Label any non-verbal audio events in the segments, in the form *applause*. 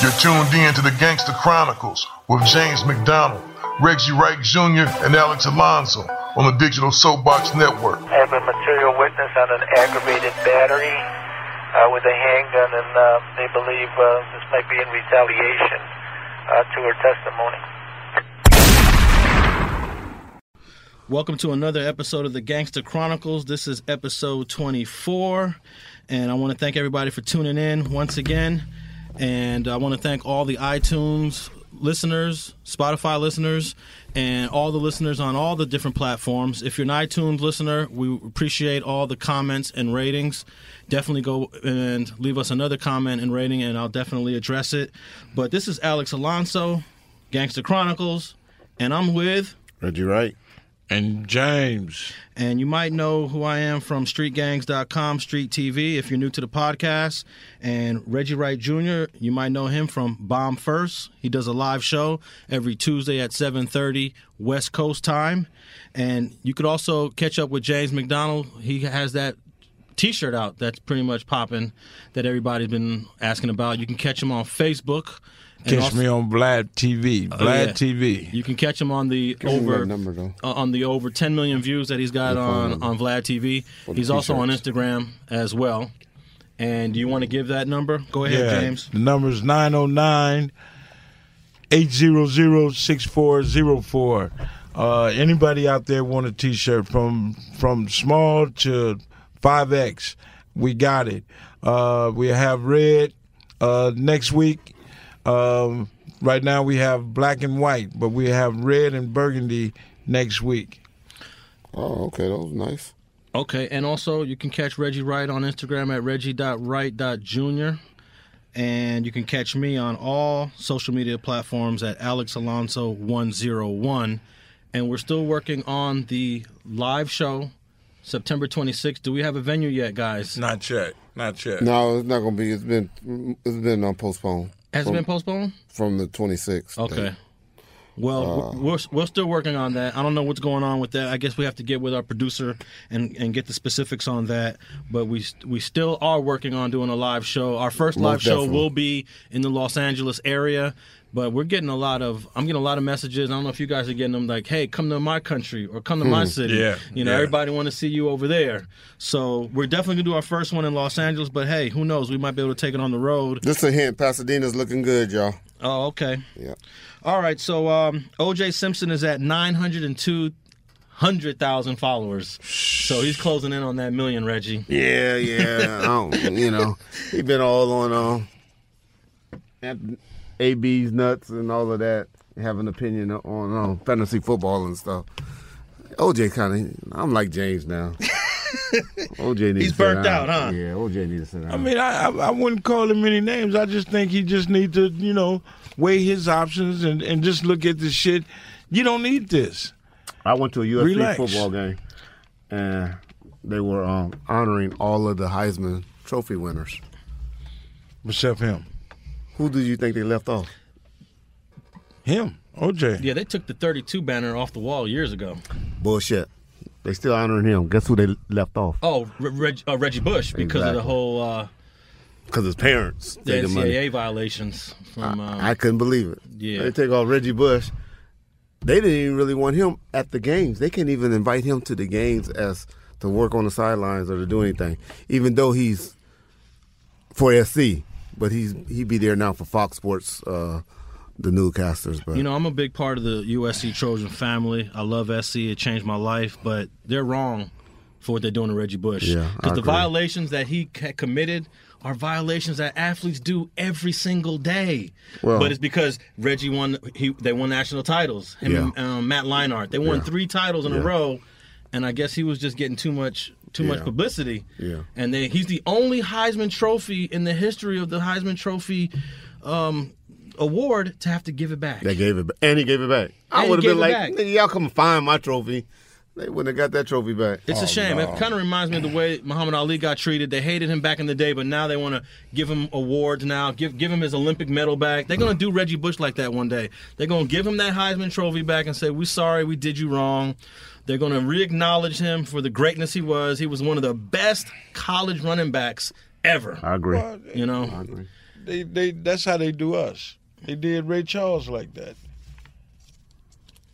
You're tuned in to the Gangster Chronicles with James McDonald, Reggie Wright Jr., and Alex Alonso on the Digital Soapbox Network. I have a material witness on an aggravated battery uh, with a handgun, and uh, they believe uh, this might be in retaliation uh, to her testimony. Welcome to another episode of the Gangster Chronicles. This is episode 24, and I want to thank everybody for tuning in once again. And I want to thank all the iTunes listeners, Spotify listeners, and all the listeners on all the different platforms. If you're an iTunes listener, we appreciate all the comments and ratings. Definitely go and leave us another comment and rating, and I'll definitely address it. But this is Alex Alonso, Gangster Chronicles, and I'm with Reggie Wright and James. And you might know who I am from streetgangs.com, Street TV, if you're new to the podcast. And Reggie Wright Jr., you might know him from Bomb First. He does a live show every Tuesday at 7.30 West Coast time. And you could also catch up with James McDonald. He has that T-shirt out that's pretty much popping that everybody's been asking about. You can catch him on Facebook. Catch also, me on Vlad TV. Vlad oh, yeah. TV. You can catch him on the Give over number, uh, on the over 10 million views that he's got on on Vlad TV. He's also on Instagram as well. And you want to give that number? Go ahead, yeah, James. The number is 909 800 6404. Uh, anybody out there want a T-shirt from from small to 5X? We got it. Uh, we have red uh, next week um, right now we have black and white, but we have red and burgundy next week. Oh, okay, that was nice. Okay, and also you can catch Reggie Wright on Instagram at reggie.wright.jr. And you can catch me on all social media platforms at Alex Alonso101. And we're still working on the live show September 26th. Do we have a venue yet, guys? Not yet. Not yet. No, it's not going to be. It's been it's been uh, postponed. Has from, it been postponed? From the 26th. Okay. Day. Well, uh, we're we're still working on that. I don't know what's going on with that. I guess we have to get with our producer and, and get the specifics on that. But we we still are working on doing a live show. Our first live show will be in the Los Angeles area. But we're getting a lot of I'm getting a lot of messages. I don't know if you guys are getting them like, "Hey, come to my country or come to my Hmm. city." Yeah, you know, yeah. everybody want to see you over there. So we're definitely gonna do our first one in Los Angeles. But hey, who knows? We might be able to take it on the road. Just a hint, Pasadena's looking good, y'all. Oh, okay. Yeah. All right, so um, OJ Simpson is at 902 hundred thousand followers. So he's closing in on that million, Reggie. Yeah, yeah. I don't, you know, he's been all on um, AB's nuts and all of that. Have an opinion on fantasy football and stuff. OJ kind of, I'm like James now. *laughs* OJ needs He's to burnt down. out, huh? Yeah, OJ needs to sit down. I mean, I, I I wouldn't call him any names. I just think he just need to, you know, weigh his options and, and just look at this shit. You don't need this. I went to a USC Relax. football game, and they were um, honoring all of the Heisman Trophy winners. Except him. Who do you think they left off? Him, OJ. Yeah, they took the 32 banner off the wall years ago. Bullshit. They still honoring him. Guess who they left off? Oh, Reg, uh, Reggie Bush because of the whole uh, Because his parents. the take the money. NCAA violations from. Uh, I couldn't believe it. Yeah. They take off Reggie Bush. They didn't even really want him at the games. They can't even invite him to the games as to work on the sidelines or to do anything, even though he's for SC. But he's he'd be there now for Fox Sports, uh, the newscasters. But You know, I'm a big part of the USC Trojan family. I love SC. It changed my life, but they're wrong for what they're doing to Reggie Bush. Yeah, because the violations that he committed are violations that athletes do every single day. Well- but it's because Reggie won. He they won national titles. Him and um, Matt Leinart. They won Yeah. three titles in a row, and I guess he was just getting too much too much publicity. Yeah. And then he's the only Heisman Trophy in the history of the Heisman Trophy. Um, award to have to give it back. they gave it, and he gave it back. I And he would have been like, y'all come find my trophy. They wouldn't have got that trophy back. It's a shame. It kind of reminds me of the way Muhammad Ali got treated. They hated him back in the day, but now they want to give him awards now, give give him his Olympic medal back. They're going to do Reggie Bush like that one day. They're going to give him that Heisman trophy back and say, "We're sorry, we did you wrong." They're going to re-acknowledge him for the greatness he was. He was one of the best college running backs ever. I agree. You know, I agree. They they that's how they do us. They did Ray Charles like that.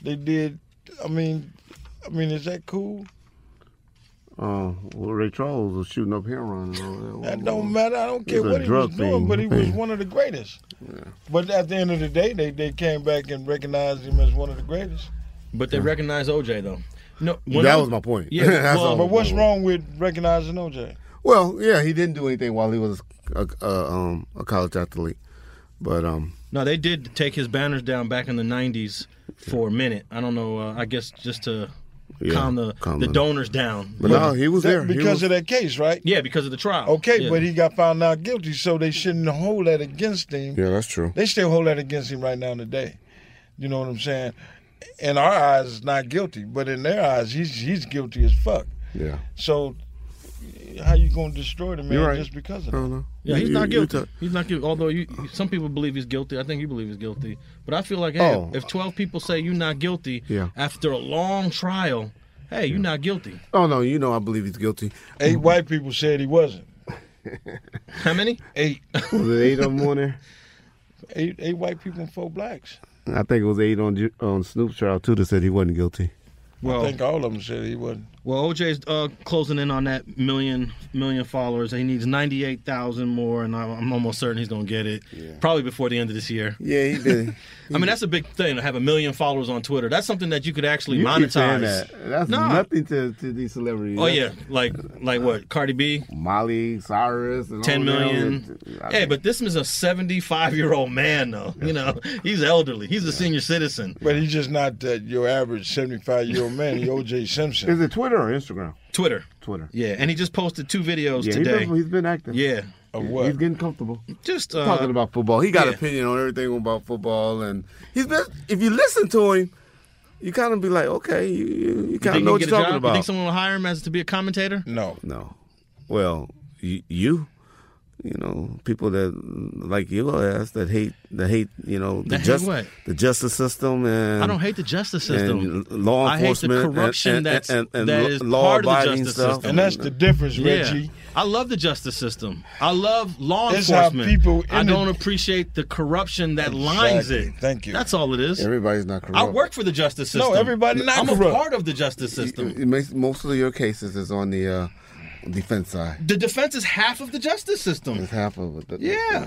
They did. I mean, I mean, is that cool? Uh, well, Ray Charles was shooting up heroin. And all that. That don't matter. I don't care He's a what he was drug doing, fiend. but he was *laughs* one of the greatest. Yeah. But at the end of the day, they, they came back and recognized him as one of the greatest. but they recognized OJ though. No, when That I- was my point. Yeah, *laughs* well. But what's wrong with recognizing OJ? Well, yeah, he didn't do anything while he was a, a, um, a college athlete. But um, No, they did take his banners down back in the '90s for a minute. I don't know. Uh, I guess just to Yeah, calm the calm the the- donors down. but no, he was That- there because was- of that case, right? Yeah, because of the trial. Okay, Yeah. but he got found not guilty, so they shouldn't hold that against him. Yeah, that's true. They still hold that against him right now today. You know what I'm saying? In our eyes, it's not guilty, but in their eyes, he's he's guilty as fuck. Yeah. So how you gonna destroy the man right. just because of I that? don't know. Yeah, he's You- not guilty. talk- he's not guilty. Although you, some people believe he's guilty. I think you believe he's guilty. But I feel like, hey, Oh. if 12 people say you're not guilty Yeah. after a long trial, hey, you're not guilty. Oh no, you know I believe he's guilty. Eight white people said he wasn't. How many? Eight. Was it eight of them on there? Eight, eight white people and four blacks. I think it was eight on Ju- on Snoop's trial too that said he wasn't guilty. Well, I think all of them said he wasn't. Well, OJ's uh, closing in on that million million followers. He needs ninety eight thousand more, and I'm, I'm almost certain he's gonna get it. Probably before the end of this year. Yeah, he did. *laughs* I mean, that's a big thing to have a million followers on Twitter. That's something that you could actually You keep monetize. that. That's Nah. nothing to, to these celebrities. Oh yeah, like like what? Cardi B, Miley, Cyrus, and ten all them. million. I Hey, but this is a seventy five year old man though. You know, *laughs* he's elderly. He's a senior citizen. But he's just not uh, your average 75 year old man. He O.J. Simpson. Is it Twitter or Instagram? Twitter. Twitter. Yeah, and he just posted two videos Yeah, today. been, he's been active. yeah, Of what? He's getting comfortable. just uh, talking about football. He got yeah. opinion on everything about football, and he's been. If you listen to him, you kind of be like, okay, you, you, you You kind of know what get you're talking job? about. You think someone will hire him as to be a commentator? No. no, well, you, you, you know, people that like you ass that hate that hate, you know, the That just what? the justice system and I don't hate the justice system. and law I hate the enforcement and- corruption and, that's and, and, that lo- law part of the justice stuff. system. And that's the difference, Yeah. Reggie. I love the justice system. I love law It's how enforcement. people I don't appreciate the corruption that lines it. Thank you. That's all it is. Everybody's not corrupt. I work for the justice system. No, everybody not I'm corrupt. a part of the justice system. It makes most of your cases is on the uh, defense side. The defense is half of the justice system. It's half of it. Yeah.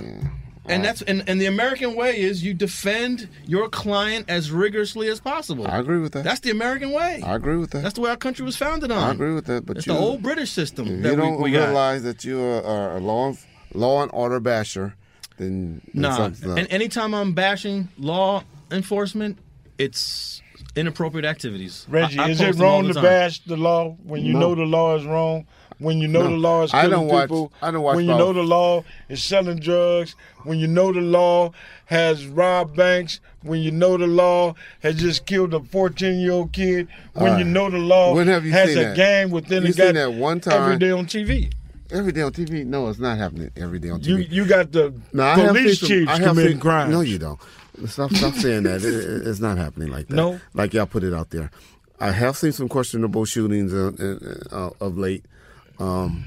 And that's and, and the American way is you defend your client as rigorously as possible. I agree with that. That's the American way. I agree with that. That's the way our country was founded on. I agree with that. But it's you, the old British system If that you don't we, we got. realize that you are, are a law law and order basher, then then Nah, not. and anytime I'm bashing law enforcement, it's inappropriate activities. Reggie, I- I is it wrong to bash the law when you No. know the law is wrong? When you know No. the law is I killing don't watch- people? I don't watch When you know the law is selling drugs? When you know the law has robbed banks? When you know the law has just killed a 14 year old kid? When All you know the law When have you has a that? gang within You the gang that one time? day on TV? Every day on TV? No, it's not happening every day on TV. you got the No, police chiefs committing seen- crimes. No, you don't. Stop, stop saying that. It- it's not happening like that. No? like y'all put it out there. I have seen some questionable shootings uh, uh, uh, of late, um,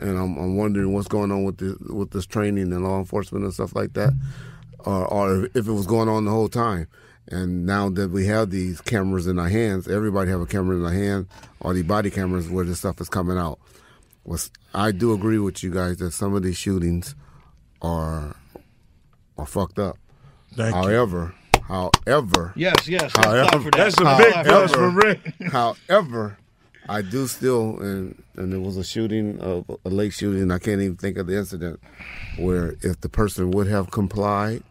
and I'm, I'm wondering what's going on with this with this training and law enforcement and stuff like that, or, or if it was going on the whole time. And now that we have these cameras in our hands, everybody have a camera in their hand, or the body cameras where this stuff is coming out. Was I do agree with you guys that some of these shootings are are fucked up. Thank you. however, however, Yes, yes. However, that. That's a Let's big clap for plus for Rick. however, *laughs* I do still and and there was a shooting of a late shooting. I can't even think of the incident where if the person would have complied,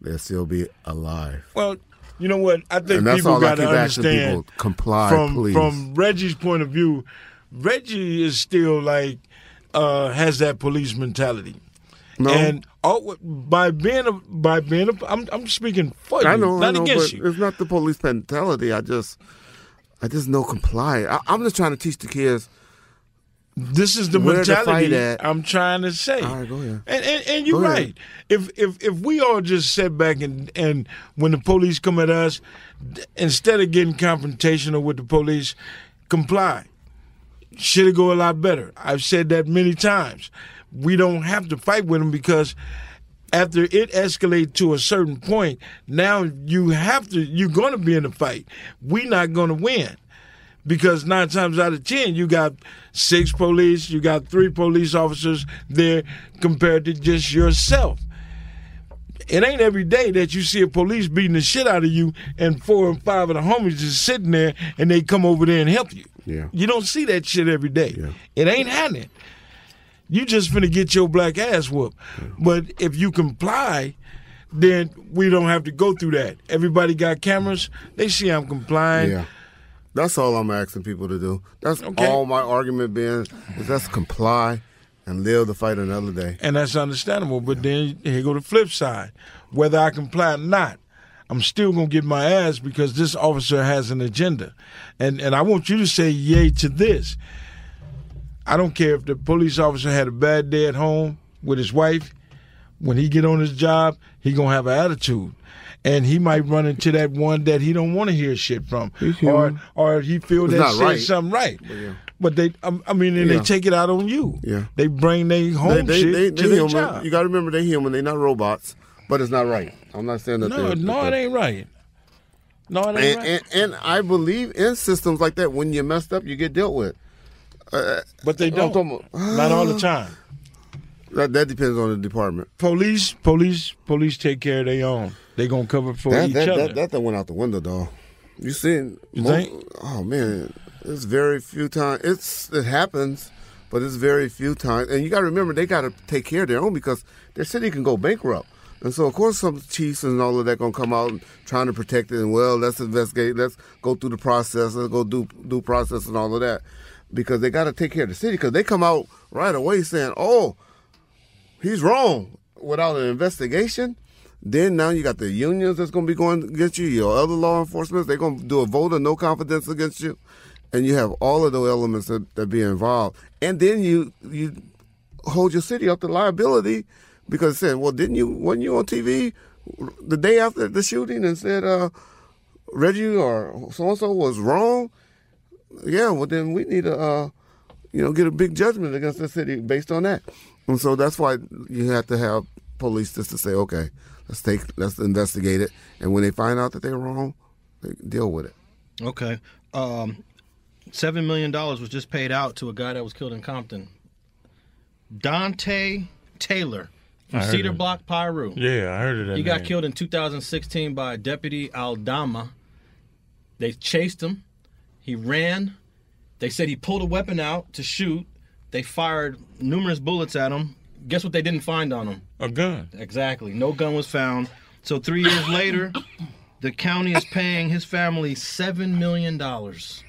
they'd still be alive. Well, you know what? I think And that's people all got to keep understand. people, comply, from please. from Reggie's point of view, Reggie is still like uh, has that police mentality. No. And all, by being a by being a, I'm I'm speaking for you, I know, not I know, against you. it's not the police mentality. I just, I just know comply. I, I'm just trying to teach the kids. This is the mentality. I'm trying to say. All right, go ahead. And and, and you're Go ahead. right. If if if we all just sit back and and when the police come at us, instead of getting confrontational with the police, comply. Should it go a lot better? I've said that many times. We don't have to fight with them because after it escalates to a certain point, now you have to. You're going to be in a fight. We're not going to win because nine times out of ten you got six police, you got three police officers there compared to just yourself. It ain't every day that you see a police beating the shit out of you and four and five of the homies just sitting there and they come over there and help you. Yeah. You don't see that shit every day. Yeah. It ain't happening. You just finna get your black ass whooped. But if you comply, then we don't have to go through that. Everybody got cameras. They see I'm complying. Yeah. That's all I'm asking people to do. That's Okay. all my argument being is let's comply and live the fight another day. And that's understandable. But then here go the flip side. Whether I comply or not, I'm still gonna get my ass because this officer has an agenda. And and I want you to say yay to this. I don't care if the police officer had a bad day at home with his wife. When he get on his job, he gonna have an attitude. And he might run into that one that he don't want to hear shit from, or or he feel It's that said right. something right. But yeah. But they, I I mean, and Yeah. they take it out on you. Yeah. They bring their home They, they, shit they, to they their human. job. You got to remember they're human. They're not robots. But it's not right. I'm not saying that. No, no, it ain't right. No, it ain't And, right. and, and I believe in systems like that. When you're messed up, you get dealt with. Uh, but they don't. Not all the time. *sighs* That, that depends on the department. Police, police, police take care of their own. They gonna cover for that, each that, other. that, that thing went out the window, dog. You seen? You mo- think? Oh man, it's very few times. It's it happens, but it's very few times. And you got to remember, they got to take care of their own because their city can go bankrupt. And so, of course, some chiefs and all of that gonna come out and trying to protect it. And well, let's investigate. Let's go through the process. Let's go do do process and all of that because they got to take care of the city. Because they come out right away saying, "Oh, he's wrong," without an investigation. Then now you got the unions that's going to be going against you. Your other law enforcement, they're going to do a vote of no confidence against you, and you have all of those elements that, that be involved. And then you you hold your city up to liability because saying, well, didn't you wasn't you on TV the day after the shooting and said uh, Reggie or so and so was wrong? Yeah, well then we need to uh, you know get a big judgment against the city based on that. And so that's why you have to have police just to say, okay, let's take let's investigate it, and when they find out that they're wrong, they deal with it. Okay. Um, Seven million dollars was just paid out to a guy that was killed in Compton. Dante Taylor, from Cedar of- Block, Piru. Yeah, I heard of that He got killed in 2016 by Deputy Aldama. They chased him. He ran. They said he pulled a weapon out to shoot. They fired numerous bullets at him. Guess what they didn't find on him? A gun. Exactly. No gun was found. So three years later, the county is paying his family seven million dollars.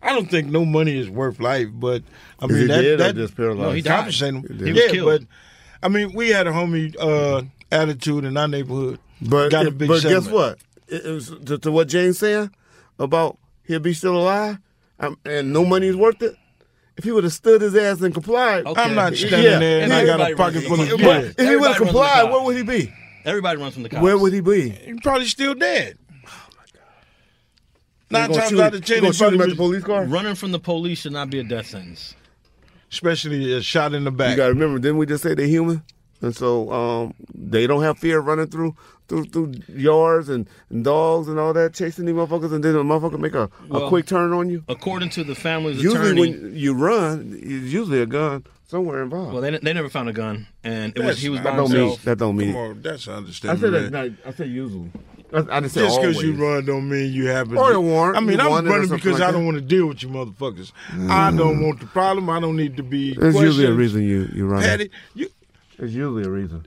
I don't think no money is worth life, but I mean he that dead that just paralyzed? No, he died. compensate him. He. He was yeah, killed. but I mean we had a homie uh, attitude in our neighborhood. But got a if- big but guess what? It, it was, to, to what James saying about he'll be still alive um, and no money is worth it. If he would have stood his ass and complied, Okay. I'm not Yeah. standing there and I got a pocket full of from the- bread. if he would have runs from the complied, where would he be? Everybody runs from the cops. Where would he be? He's probably still dead. They Nine gonna times out of ten, they gonna shoot him at the police car. Running from the police should not be a death sentence. especially a shot in the back. You got to remember, didn't we just say they're human? And so um, they don't have fear of running through through through yards and, and dogs and all that, chasing these motherfuckers, and then a motherfucker make a, a quick turn on you. According to the family's Usually, attorney, when you run, it's usually a gun somewhere involved. well, they, they never found a gun, and it was he was not- by that don't mean himself. that don't mean. Come on, that's I understandable. said that. man. no, I said usually. I, I didn't say Just because you run don't mean you have a Or a warrant, I mean, you I'm wanted or running because like I don't want to deal with you motherfuckers. I mm. don't want the problem. I don't need to be. There's usually a reason you you run. Petty. You, There's usually a reason.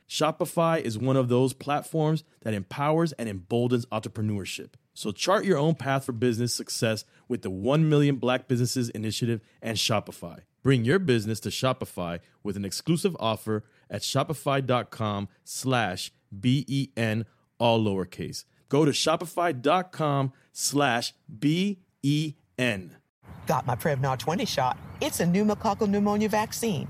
Shopify is one of those platforms that empowers and emboldens entrepreneurship. So chart your own path for business success with the 1 Million Black Businesses Initiative and Shopify. Bring your business to Shopify with an exclusive offer at shopify.com slash B-E-N, all lowercase. Go to shopify.com slash B-E-N. Got my Prevnar 20 shot. It's a pneumococcal pneumonia vaccine.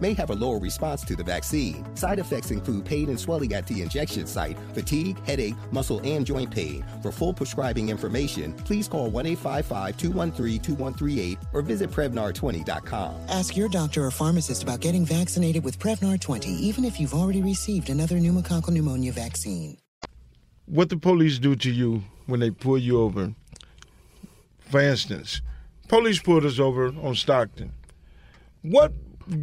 may have a lower response to the vaccine. Side effects include pain and swelling at the injection site, fatigue, headache, muscle, and joint pain. For full prescribing information, please call 1 855 213 2138 or visit Prevnar20.com. Ask your doctor or pharmacist about getting vaccinated with Prevnar 20, even if you've already received another pneumococcal pneumonia vaccine. What the police do to you when they pull you over? For instance, police pulled us over on Stockton. What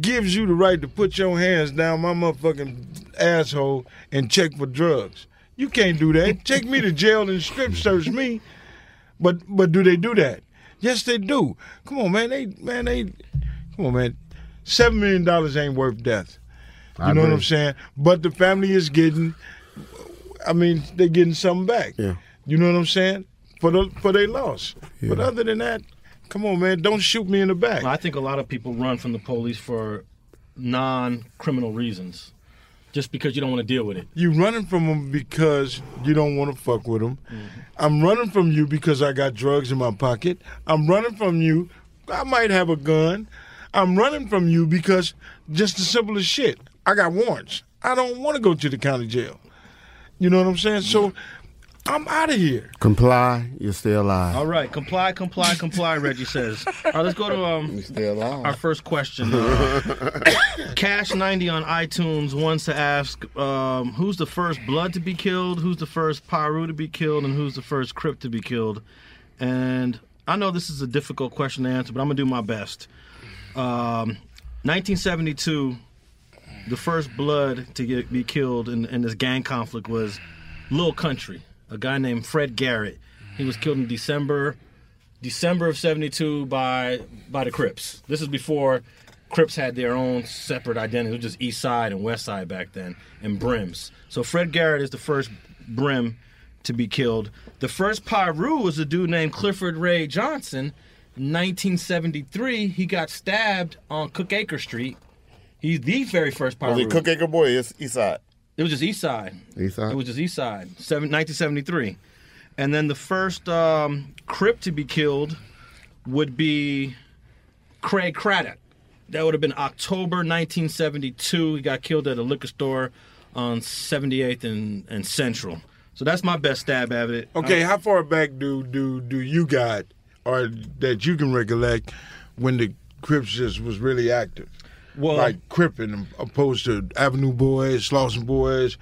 gives you the right to put your hands down my motherfucking asshole and check for drugs? You can't do that. Take me to jail and strip search me. But but do they do that? Yes, they do. Come on, man. They man they come on, man. Seven million dollars ain't worth death. You I know what. I'm saying? But the family is getting I mean, they're getting something back. Yeah. You know what I'm saying? For the for their loss. But other than that, come on, man, don't shoot me in the back. I think a lot of people run from the police for non-criminal reasons, just because you don't want to deal with it. You running from them because you don't want to fuck with them. Mm-hmm. I'm running from you because I got drugs in my pocket. I'm running from you. I might have a gun. I'm running from you because just the simplest shit. I got warrants. I don't want to go to the county jail. You know what I'm saying? So I'm out of here. Comply, you stay alive. All right, comply, comply, comply. Reggie says. All right, let's go to um stay alive. our first question. Uh, *laughs* Cash ninety on iTunes wants to ask, um, who's the first blood to be killed? Who's the first Piru to be killed? And who's the first Crip to be killed? And I know this is a difficult question to answer, but I'm gonna do my best. Um, 1972, the first blood to get, be killed in, in this gang conflict was Lil Country, a guy named Fred Garrett. He was killed in December December of '72 by by the Crips. This is before Crips had their own separate identity. It was just East Side and West Side back then, and Brims. So Fred Garrett is the first Brim to be killed. The first Piru was a dude named Clifford Ray Johnson. In 1973, he got stabbed on Cookacre Street. He's the very first Piru. Was it Cook Acre Boy? is East Side. It was just East Side. East Side? It was just East Side. Seven, 1973. And then the first um, Crip to be killed would be Craig Craddock. That would have been October 1972. He got killed at a liquor store on 78th and, and Central. So that's my best stab at it. Okay, Uh, how far back do do do you got or that you can recollect when the Crips just was really active? Well- like Crippin opposed to Avenue Boys, Slauson Boys,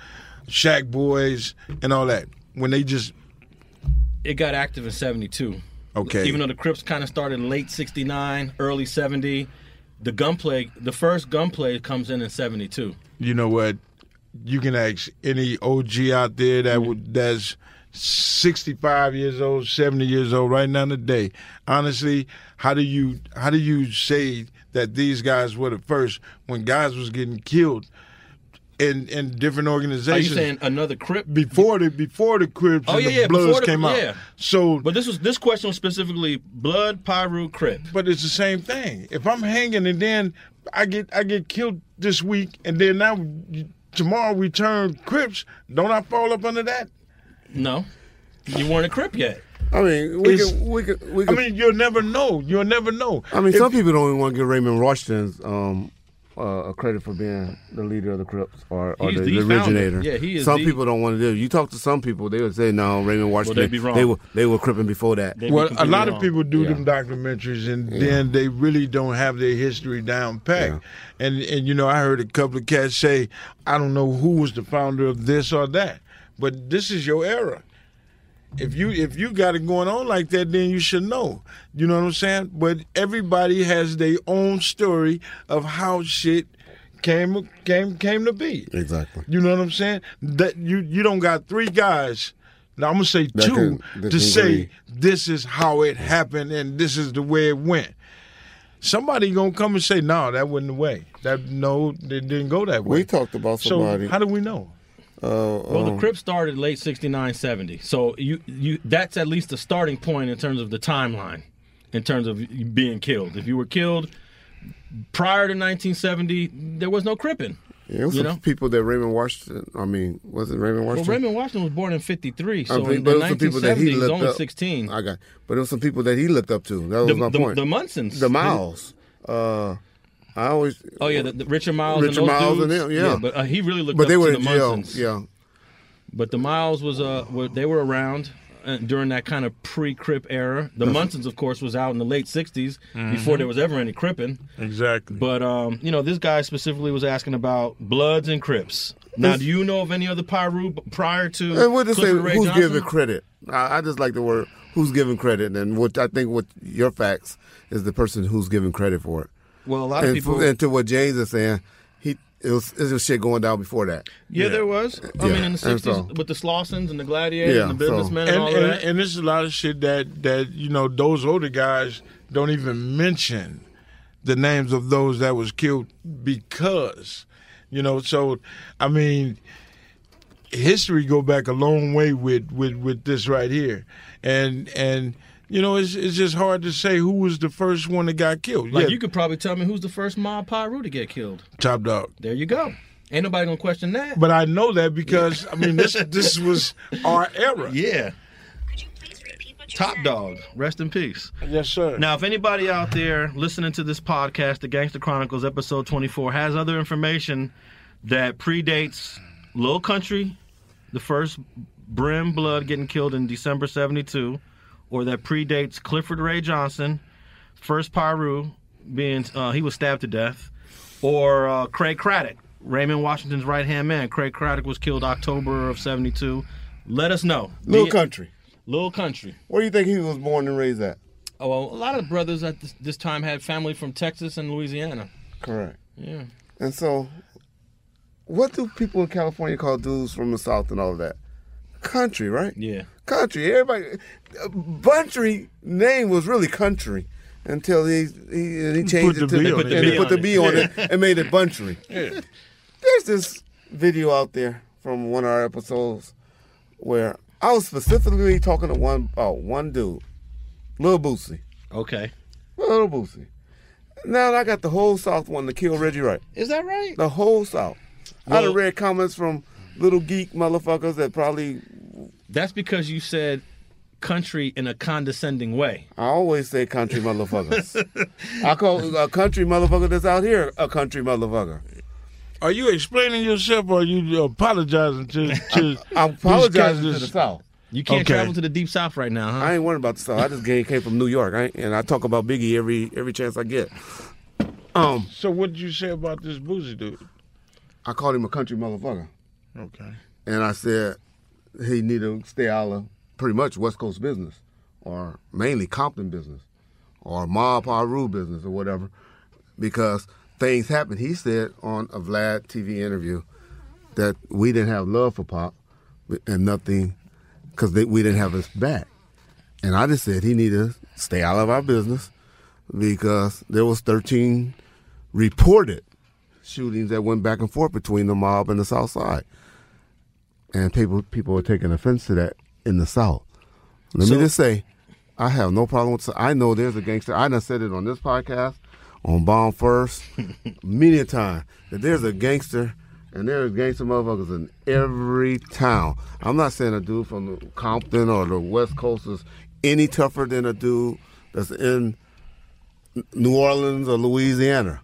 Shack Boys, and all that. When they just it got active in 72. Okay. Even though the Crips kind of started late 69, early 70, the gunplay, the first gunplay comes in in 72. you know what, you can ask any OG out there that would that's 65 years old, 70 years old right now today. Honestly, how do you how do you say that these guys were the first when guys was getting killed in in different organizations. Are you saying another Crip? before the before the Crips Oh and yeah, the yeah. Bloods the, came out. yeah. So, but this was this question was specifically Blood, Pyru, Crip. but it's the same thing. If I'm hanging and then I get I get killed this week and then now tomorrow we turn Crips, don't I fall up under that? No, you weren't a Crip yet. I mean, we can, we can, we I mean, you'll never know. You'll never know. I mean, If- some people don't even want to give Raymond Washington's um, uh, credit for being the leader of the Crips or, or the, the the originator. founder. Yeah, he is Some the- people don't want to do. it. You talk to some people, they would say, "No, Raymond Washington. they'd be wrong. They were they were cripping before that." They'd be Well, a completely lot of people do Yeah. them documentaries, and then they really don't have their history down pat. And and you know, I heard a couple of cats say, "I don't know who was the founder of this or that," but this is your era. If you if you got it going on like that, then you should know. You know what I'm saying? But everybody has their own story of how shit came came came to be. Exactly. You know what I'm saying? That you you don't got three guys. Now I'm gonna say That two can- to can say agree. this is how it happened and this is the way it went. Somebody gonna come and say, "No, that wasn't the way. That no, it didn't go that way." We talked about somebody. so somebody. how do we know? Uh, Well, the um, Crips started late 69, 70. So you you that's at least the starting point in terms of the timeline, in terms of being killed. If you were killed prior to 1970, there was no Crippin. yeah, it was you some know? people that Raymond Washington. I mean, was it Raymond Well, Washington? Raymond Washington was born in 53, I so mean, in, but in some people that 1970 he he was only up. 16. I got, but it was some people that he looked up to. That was The, my the, point. the Munsons. the Miles. Uh, I always. Oh yeah, the, the Richard Miles Richard and those Miles and them, yeah. but uh, he really looked But up they were to in the jail. Munsons. Yeah. But the Miles was uh were, they were around uh, during that kind of pre-Crip era. The Munsons, of course, was out in the late '60s before Mhm. there was ever any Cripping. Exactly. But um, you know, this guy specifically was asking about Bloods and Crips. Now, It's- do you know of any other Piru prior to And we'll just say Ray who's Johnson? giving credit. I, I just like the word who's giving credit, and what I think what your facts is the person who's giving credit for it. Well, a lot of and, people- and to what James is saying, he it was, it was shit going down before that. Yeah, there was. I Yeah, mean, in the '60s so- with the Slausons and the Gladiators Yeah, and the so- businessmen and, and, all of and, that. and this is a lot of shit that that you know those older guys don't even mention the names of those that was killed because you know so i mean history go back a long way with with with this right here and and you know it's it's just hard to say who was the first one that got killed like yeah you could probably tell me who's the first mob Piru to get killed. top dog There you go. Ain't nobody gonna question that. but i know that because i mean this *laughs* this was our era Yeah. Top dog. Rest in peace. yes sir Now, if anybody out there listening to this podcast, The Gangster Chronicles, episode 24, has other information that predates Lil Country, the first Brim Blood getting killed in December 72, or that predates Clifford Ray Johnson, first Piru being, uh, he was stabbed to death, or uh, Craig Craddock, Raymond Washington's right hand man. Craig Craddock was killed October of 72. Let us know. Little The- country. Little Country. Where do you think he was born and raised at? Oh, well, a lot of brothers at this, this time had family from Texas and Louisiana. Correct. Yeah. And so, what do people in California call dudes from the South and all of that? Country, right? Yeah. Country. Everybody. Buntry name was really country until he he, he changed it the to B on and he put the B on it and made it Buntry. *laughs* Yeah. There's this video out there from one of our episodes where I was specifically talking to one about one dude, Lil Boosie. Okay. Little Boosie. Now I got the whole South wanting to kill Reggie Wright. Is that right? The whole South. I Well- done read comments from little geek motherfuckers that probably That's because you said country in a condescending way. I always say country motherfuckers. *laughs* I call a country motherfucker that's out here a country motherfucker. Are you explaining yourself or are you apologizing to, to *laughs* I'm apologizing to the South. You can't Okay. travel to the deep south right now, huh? I ain't worried about the South. I just came, came from New York, I ain't- and I talk about Biggie every every chance I get. Um, So what did you say about this Boosie dude? I called him a country motherfucker, Okay. and I said he need to stay out of pretty much West Coast business, or mainly Compton business, or Mob Piru business, or whatever, because things happen. He said on a Vlad TV interview that we didn't have love for Pop, and nothing, because we didn't have his back. And I just said he needed to stay out of our business because there was 13 reported shootings that went back and forth between the mob and the South Side, and people people were taking offense to that in the South. Let So- me just say, I have no problem with. I know there's a gangster. I done said it on this podcast, on Bomb First, *laughs* many a time that there's a gangster, and there's gangster motherfuckers in every town. I'm not saying a dude from the Compton or the West Coast is any tougher than a dude that's in New Orleans or Louisiana.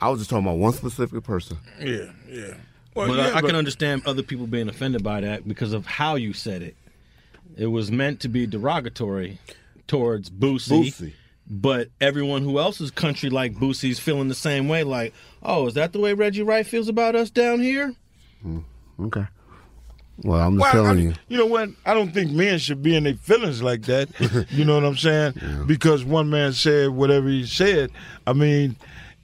I was just talking about one specific person. Yeah, yeah. But yeah, I, I can understand other people being offended by that because of how you said it. It was meant to be derogatory towards Boosie. Boosie. But everyone who else is country like Boosie's feeling the same way. Like, oh, is that the way Reggie Wright feels about us down here? Hmm, okay. Well, I'm just Well, telling I- you. You know what? I don't think men should be in their feelings like that. *laughs* you know what I'm saying? Because one man said whatever he said. I mean,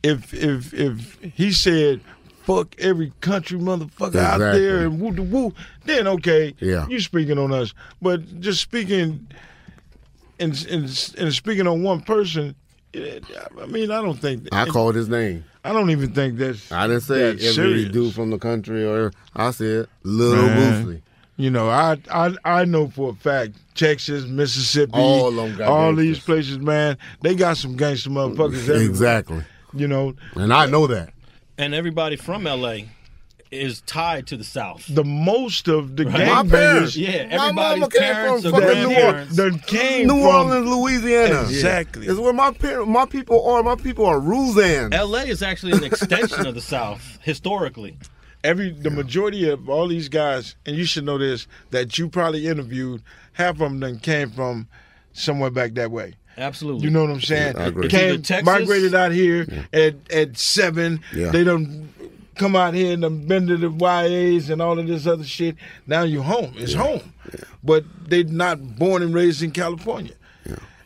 if if if he said fuck every country motherfucker out there and woo woo, then okay, Yeah. you speaking on us. But just speaking and and, and speaking on one person, I mean, I don't think I called his name. I don't even think that's. I didn't say that every serious. dude from the country, or I said little. Boosie. You know, I I I know for a fact Texas, Mississippi, All of 'em got all these places, man, they got some gangster motherfuckers. everywhere. Exactly. You know, And I know that. And everybody from LA is tied to the South. The most of the Right. gang My bangers. Yeah, My everybody's mama came parents from or fucking New grandparents. Orleans. That came New from- Orleans, Louisiana. Exactly. It's where my parents, my people are. My people are Ruzan. LA is actually an extension of the South historically. every the majority of all these guys, and you should know this, that you probably interviewed, half of them came from somewhere back that way. Absolutely. You know what I'm saying? Yeah, I agree. Came, Texas- migrated out here at at seven. Yeah. They done come out here and done been to the YAs and all of this other shit. Now you're home. It's home. But they not born and raised in California.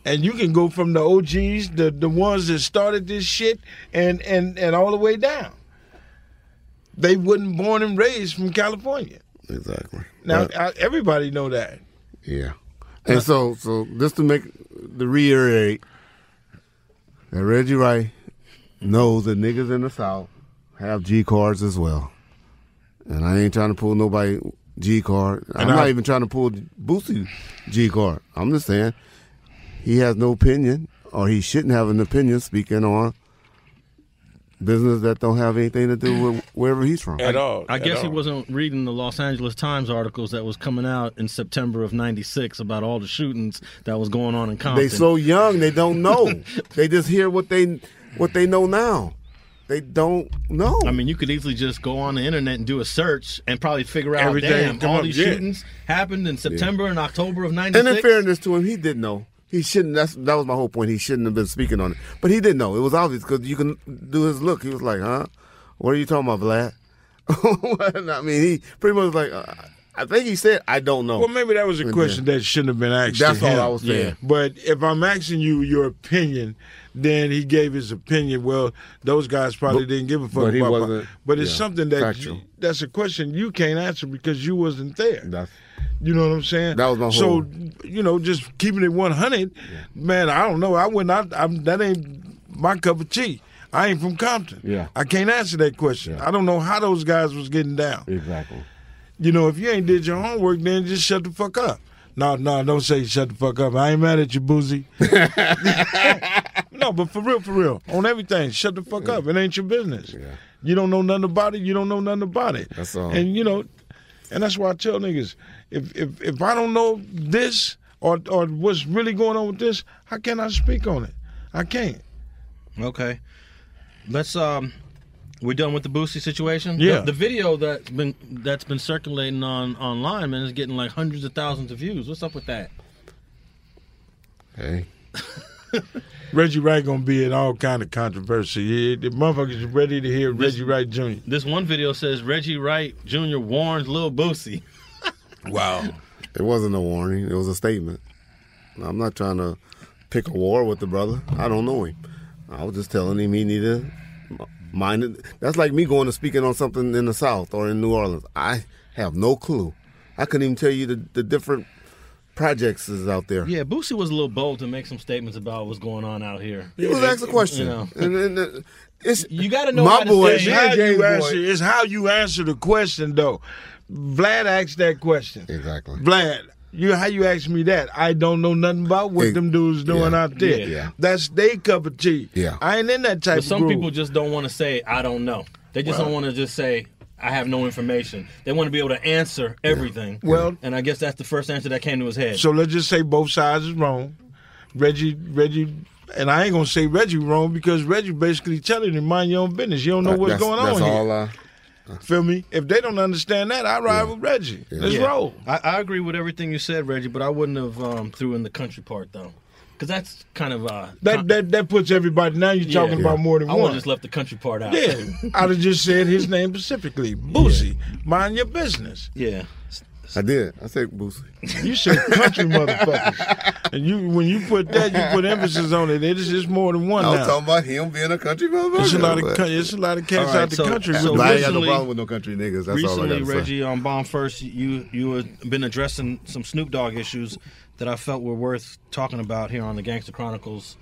And you can go from the OGs, the the ones that started this shit, and and and all the way down. They wasn't born and raised from California. Exactly. Now But- I, everybody know that. Yeah. And so, so just to make the reiterate that Reggie Wright knows that niggas in the South have G cards as well, and I ain't trying to pull nobody G card. I'm And not I- even trying to pull Boosie G card. I'm just saying he has no opinion, or he shouldn't have an opinion speaking on business that don't have anything to do with wherever he's from. At all. I at guess he wasn't reading the Los Angeles Times articles that was coming out in September of '96 about all the shootings that was going on in Compton. They so young, they don't know. *laughs* they just hear what they what they know now. They don't know. I mean, you could easily just go on the internet and do a search and probably figure out, Everything damn, come all up, these yeah. shootings happened in September and October of '96. and in fairness to him, he didn't know. He shouldn't. That's that was my whole point. He shouldn't have been speaking on it, but he didn't know. It was obvious because you can do his look. He was like, "Huh? What are you talking about, Vlad?" *laughs* I mean, he pretty much was like, uh, I think he said, "I don't know." Well, maybe that was a question then- that shouldn't have been asked. That's all. I was saying. Yeah. But if I'm asking you your opinion, then he gave his opinion. Well, those guys probably But- didn't give a fuck but about. wasn't- but it's yeah, something that you, that's a question you can't answer because you wasn't there. That's You know what I'm saying? That was my So whole- you know, just keeping it 100, man. I don't know. I wouldn't. I, I'm, that ain't my cup of tea. I ain't from Compton. Yeah. I can't answer that question. I don't know how those guys was getting down. exactly. You know, if you ain't did your homework, then just shut the fuck up. No, no, don't say shut the fuck up. I ain't mad at you, Boosie. *laughs* *laughs* no, but for real, for real, on everything, shut the fuck up. It ain't your business. Yeah. You don't know nothing about it. You don't know nothing about it. That's all. And you know, and that's why I tell niggas, if if if I don't know this or or what's really going on with this, how can I speak on it? I can't. Okay, let's um, we're done with the Boosie situation. Yeah. the, the video that's been that's been circulating on online, man, is getting like hundreds of thousands of views. What's up with that? Hey, *laughs* Reggie Wright gonna be in all kind of controversy. The motherfuckers ready to hear Reggie Wright Jr. This one video says Reggie Wright Jr. warns Lil Boosie. *laughs* Wow. it wasn't a warning. It was a statement. I'm not trying to pick a war with the brother. I don't know him. I was just telling him he needed to mind it. That's like me going to speaking on something in the South or in New Orleans. I have no clue. I couldn't even tell you the, the different projects is out there. Yeah, Boosie was a little bold to make some statements about what's going on out here. He was asked a question. You know. *laughs* and, and, uh, it's You got to know my boy. stay- It's how, James you boy. answer, it's how you answer the question, though. Vlad asked that question. Exactly. Vlad, you how you ask me that? I don't know nothing about what Ex- them dudes doing yeah, out there. yeah. That's they cup of tea. Yeah. I ain't in that type But of some group. people just don't want to say, I don't know. They just don't want to just say, I have no information. They want to be able to answer everything. Well- and I guess that's the first answer that came to his head. So let's just say both sides is wrong. Reggie, Reggie, and I ain't gonna say Reggie wrong because Reggie basically telling him mind your own business. You don't know Uh, what's that's, going on That's here. all I. Feel me? If they don't understand that, I ride with Reggie. Let's Yeah. roll. I, I agree with everything you said, Reggie, but I wouldn't have um, threw in the country part though, because that's kind of uh, That that that puts everybody. Now you're Yeah. talking about more than one. I would one. have just left the country part out. Yeah, I'd have just said his name specifically. *laughs* Boosie, mind your business. yeah. I did. I said Boosie. You said country motherfuckers, and you when you put that, you put emphasis on it. It is just more than one I was now. talking about him being a country motherfucker. It's a lot of but- it's a lot of cats All right, out the so- country. so with But I ain't got no problem with no country niggas. That's all I got to say. Reggie, on Bomb First, you you had been addressing some Snoop Dogg issues that I felt were worth talking about here on the Gangster Chronicles.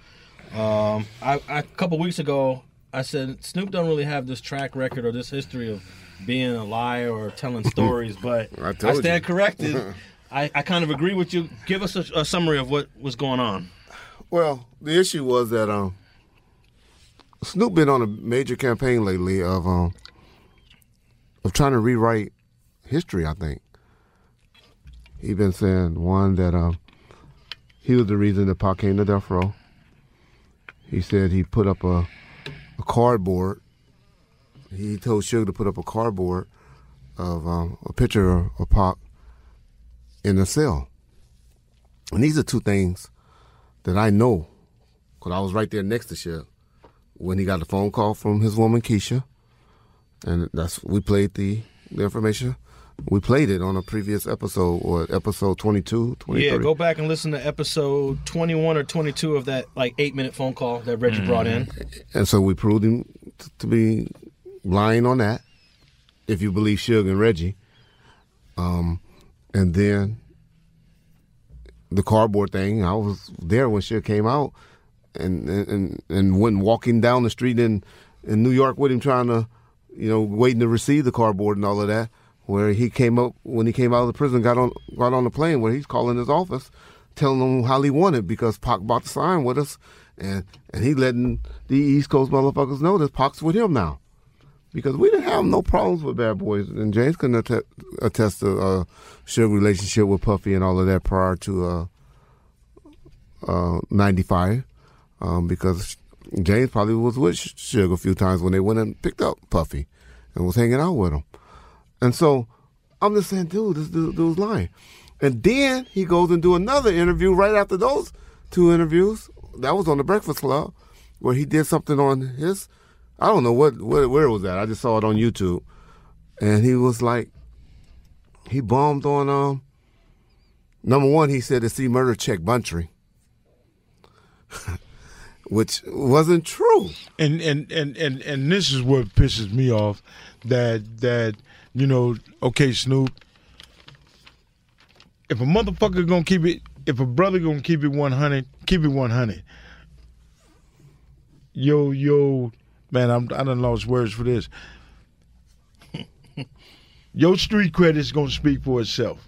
Um, I, I, a couple weeks ago, I said Snoop don't really have this track record or this history of being a liar or telling *laughs* stories, but I I, told you. stand corrected. *laughs* I, I kind of agree with you. Give us a, a summary of what was going on. Well, the issue was that um, Snoop been on a major campaign lately of um, of trying to rewrite history. I think he been saying one that um, he was the reason that Pac came to death row. He said he put up a, a cardboard. He told Suge to put up a cardboard of um, a picture of, of Pac in the cell. And these are two things that I know because I was right there next to Suge when he got the phone call from his woman Keisha, and that's we played the the information. We played it on a previous episode or episode 22, 23. Yeah, go back and listen to episode 21 or 22 of that like eight minute phone call that Reggie brought in. And so we proved him t- to be lying on that, if you believe Suge and Reggie. Um, and then the cardboard thing, I was there when Suge came out and, and, and went walking down the street in, in New York with him trying to, you know, waiting to receive the cardboard and all of that. Where he came up when he came out of the prison, got on got on the plane where he's calling his office, telling them how he wanted because Pac bought the sign with us, and and he letting the East Coast motherfuckers know that Pac's with him now, because we didn't have no problems with Bad Boys, and James can attest, attest to uh, Suge relationship with Puffy and all of that prior to uh, uh, '95, um, because James probably was with Suge a few times when they went and picked up Puffy, and was hanging out with him. And so I'm just saying, dude, this dude, dude's lying. And then he goes and do another interview right after those two interviews. That was on the Breakfast Club, where he did something on his. I don't know what, what where was that. I just saw it on YouTube, and he was like, he bombed on um. Number one, he said to C Murder check Buntry, *laughs* which wasn't true. And and and and and this is what pisses me off that that you know, okay, Snoop. If a motherfucker gonna keep it, if a brother gonna keep it one hundred, keep it one hundred. Yo, yo, man, I'm I done lost words for this. *laughs* Your street credit's gonna speak for itself.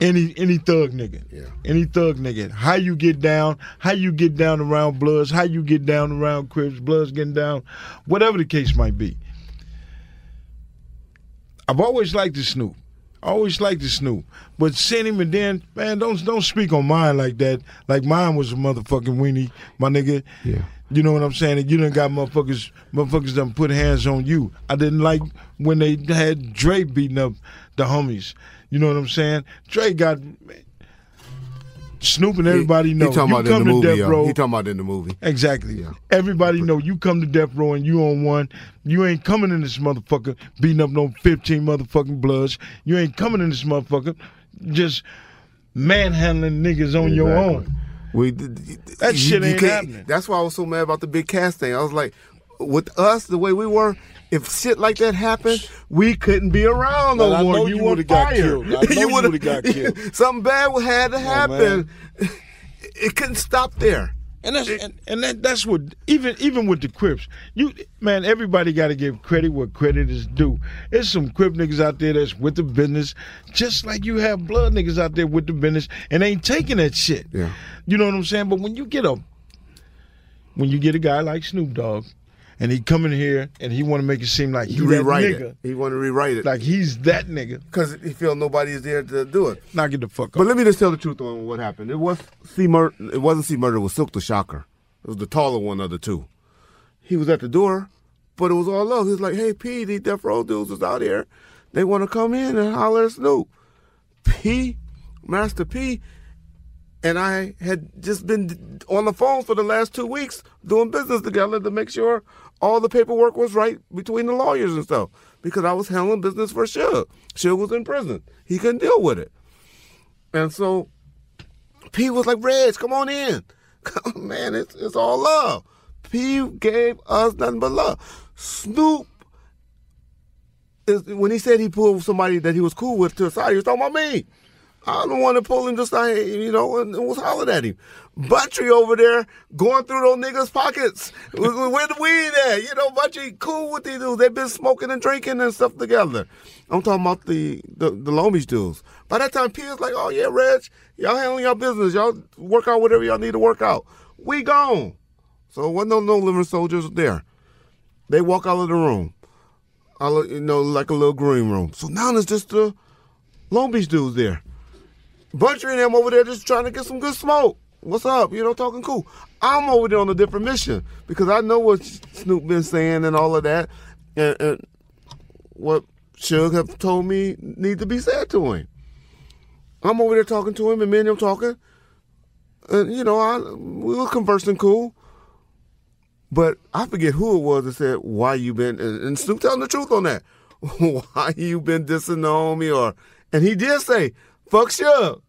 Any any thug nigga, Yeah. any thug nigga, how you get down, how you get down around Bloods, how you get down around Crips, Bloods getting down, whatever the case might be. I've always liked the Snoop. I always liked the Snoop. But seeing him and then, man, don't don't speak on mine like that. Like mine was a motherfucking weenie, my nigga. Yeah. You know what I'm saying? You done got motherfuckers, motherfuckers done put hands on you. I didn't like when they had Dre beating up the homies. You know what I'm saying? Dre got Snoop and everybody he, know. He talking you about come in the to movie. death yo. row. He talking about in the movie. Exactly. Everybody know you come to death row and you on one. You ain't coming in this motherfucker beating up no 15 motherfucking bloods. You ain't coming in this motherfucker just manhandling niggas on your own. We That shit ain't happening. That's why I was so mad about the big cast thing. I was like, with us the way we were, if shit like that happened, we couldn't be around no more. you you would've got killed. *laughs* You would've- would've got killed. *laughs* Something bad would had to happen. man. *laughs* it couldn't stop there. And that's and, and that, that's what even even with the Crips, you man, everybody got to give credit where credit is due. There's some Crip niggas out there that's with the business, just like you have blood niggas out there with the business and ain't taking that shit. Yeah. You know what I'm saying? But when you get a when you get a guy like Snoop Dogg, and he come in here and he want to make it seem like he You that rewrite nigga, it. He want to rewrite it like he's that nigga. because he feel nobody is there to do it. Knock get the fuck up. But let me just tell the truth on what happened. It was C Murder. It wasn't C Murder. It was Silk the Shocker. It was the taller one of the two. He was at the door, but it was all love. He was like, "Hey, P, these death row dudes is out here. They want to come in and holler at Snoop." P, Master P, and I had just been on the phone for the last two weeks doing business together to make sure all the paperwork was right between the lawyers and stuff because I was handling business for Suge. Suge was in prison. He couldn't deal with it. And so P was like, Reg, come on in. Come, *laughs* oh, man, it's, it's all love. P gave us nothing but love. Snoop, is, when he said he pulled somebody that he was cool with to the side, he was talking about me. I don't want to pull him just like, you know, and, and was hollering at him. Buntry over there going through those niggas' pockets. Where the weed at? You know, Buntry cool with these dudes. They've been smoking and drinking and stuff together. I'm talking about the, the, the Lomies dudes. By that time, P like, oh yeah, Reg, y'all handling your business. Y'all work out whatever y'all need to work out. We gone. So wasn't no, No Limit soldiers there. They walk out of the room. I look, you know, like a little green room. So now there's just the Long Beach dudes there. Buntry and them over there just trying to get some good smoke. What's up? You know, talking cool. I'm over there on a different mission because I know what Snoop been saying and all of that, and, and what Suge have told me need to be said to him. I'm over there talking to him, and me and him talking, and you know, I we were conversing cool. But I forget who it was that said, "Why you been?" And, and Snoop telling the truth on that. *laughs* Why you been dissing on me? Or and he did say, "Fuck Suge."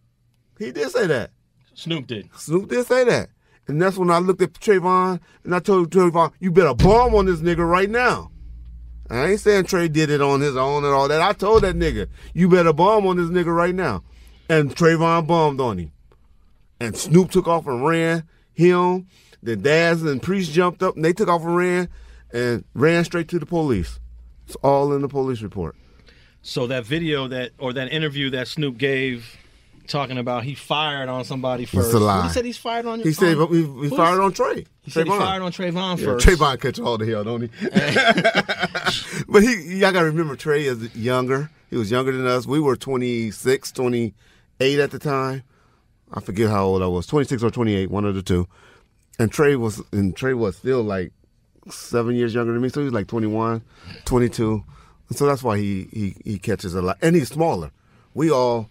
He did say that. Snoop did. Snoop did say that. And that's when I looked at Trayvon and I told Trayvon, you better bomb on this nigga right now. I ain't saying Trey did it on his own and all that. I told that nigga, you better bomb on this nigga right now. And Trayvon bombed on him. And Snoop took off and ran him. Then Daz and Priest jumped up and they took off and ran and ran straight to the police. It's all in the police report. So that video that or that interview that Snoop gave talking about he fired on somebody first. It's a lie. He said he's fired on. He said on, he, he who's- fired on Trey. He said he fired on Trayvon Yeah, first. Trayvon catch all the hell, don't he? *laughs* but he, y'all gotta remember, Trey is younger. He was younger than us. We were 26, 28 at the time. I forget how old I was, 26 or 28, one of the two. And Trey was, and Trey was still like seven years younger than me, so he was like 21, 22. And so that's why he he he catches a lot, and he's smaller. We all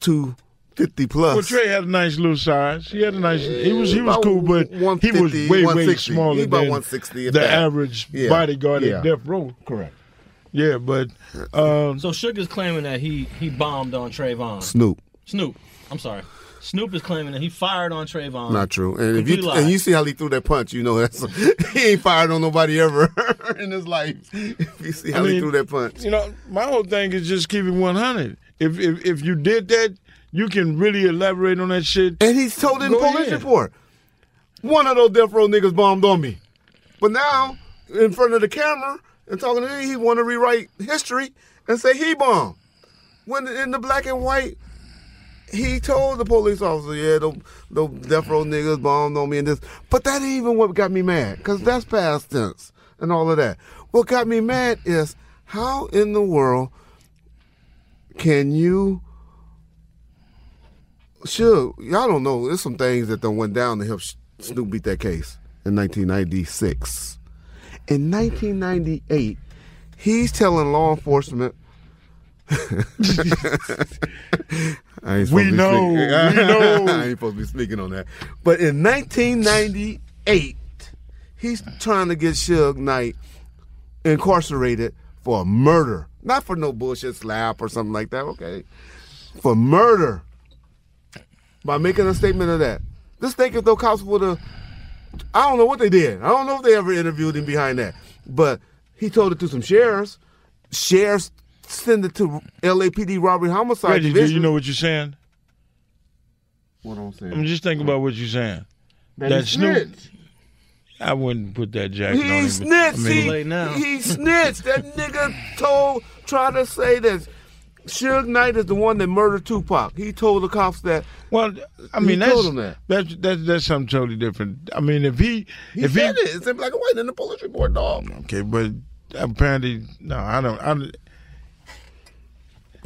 two fifty plus. Well, Trey had a nice little size. He had a nice. He was he was About cool, but he was way way 160. smaller He about than 160 the that. average Yeah. bodyguard Yeah. at Death Row. Correct. Yeah, but um, So Suge is claiming that he he bombed on Trayvon. Snoop. Snoop. I'm sorry. Snoop is claiming that he fired on Trayvon. Not true. And if you Complete lie. and you see how he threw that punch, you know that's *laughs* he ain't fired on nobody ever *laughs* in his life. *laughs* If you see how I he threw that punch. You know, my whole thing is just keeping one hundred. If if if you did that, you can really elaborate on that shit. And he's told in the police report. One of those death row niggas bombed on me. But now, in front of the camera and talking to me, he want to rewrite history and say he bombed. When in the black and white, he told the police officer, yeah, the, the death row niggas bombed on me and this. But that ain't even what got me mad, because that's past tense and all of that. What got me mad is how in the world can you Sure, y'all don't know. There's some things that done went down to help Snoop beat that case in 1996. In 1998, he's telling law enforcement. I ain't We know, we *laughs* know. I ain't supposed to be speaking on that. But in 1998, he's trying to get Suge Knight incarcerated for murder, not for no bullshit slap or something like that. Okay, for murder by making a statement of that. Just think if those cops would have, I don't know what they did. I don't know if they ever interviewed him behind that. But he told it to some sheriffs. Sheriffs send it to LAPD robbery homicide Reggie, do division. you know what you're saying? what I'm saying? I'm just thinking about what you're saying. That That Snoop. I wouldn't put that jacket on He him. snitched. I mean, he, he snitched. That nigga told, tried to say this. Suge Knight is the one that murdered Tupac. He told the cops that. Well, I He mean, told that's, that. that's that's that's something totally different. I mean, if he He if said he it. It's in black and white in the police report, dog. okay, but apparently no, I don't. I, don't-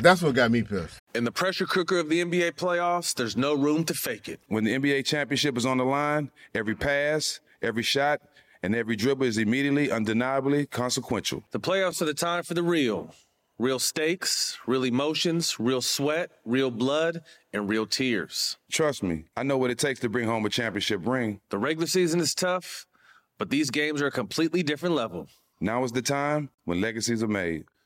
That's what got me pissed. In the pressure cooker of the NBA playoffs, there's no room to fake it. When the NBA championship is on the line, every pass, every shot, and every dribble is immediately, undeniably consequential. The playoffs are the time for the real. Real stakes, real emotions, real sweat, real blood, and real tears. Trust me, I know what it takes to bring home a championship ring. The regular season is tough, but these games are a completely different level. Now is the time when legacies are made.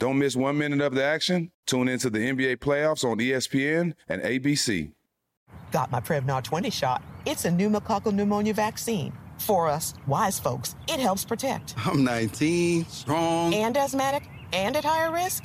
Don't miss one minute of the action. Tune into the NBA playoffs on ESPN and ABC. Got my Prevnar 20 shot. It's a pneumococcal pneumonia vaccine. For us, wise folks, it helps protect. I'm 19, strong. And asthmatic and at higher risk?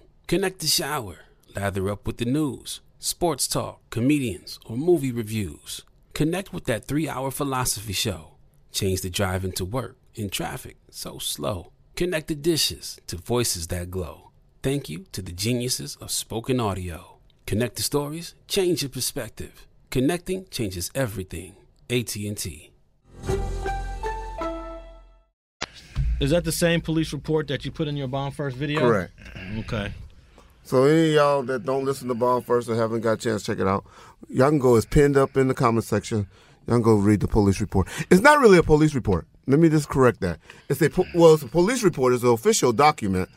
Connect the shower. Lather up with the news, sports talk, comedians, or movie reviews. Connect with that three-hour philosophy show. Change the drive into work in traffic so slow. Connect the dishes to voices that glow. Thank you to the geniuses of spoken audio. Connect the stories, change your perspective. Connecting changes everything. AT&T. Is that the same police report that you put in your bomb first video? Correct. Okay. So any of y'all that don't listen to Bomb First or haven't got a chance to check it out, y'all can go. It's pinned up in the comment section. Y'all can go read the police report. It's not really a police report. Let me just correct that. It's a po- well, it's a police report. It's an official document,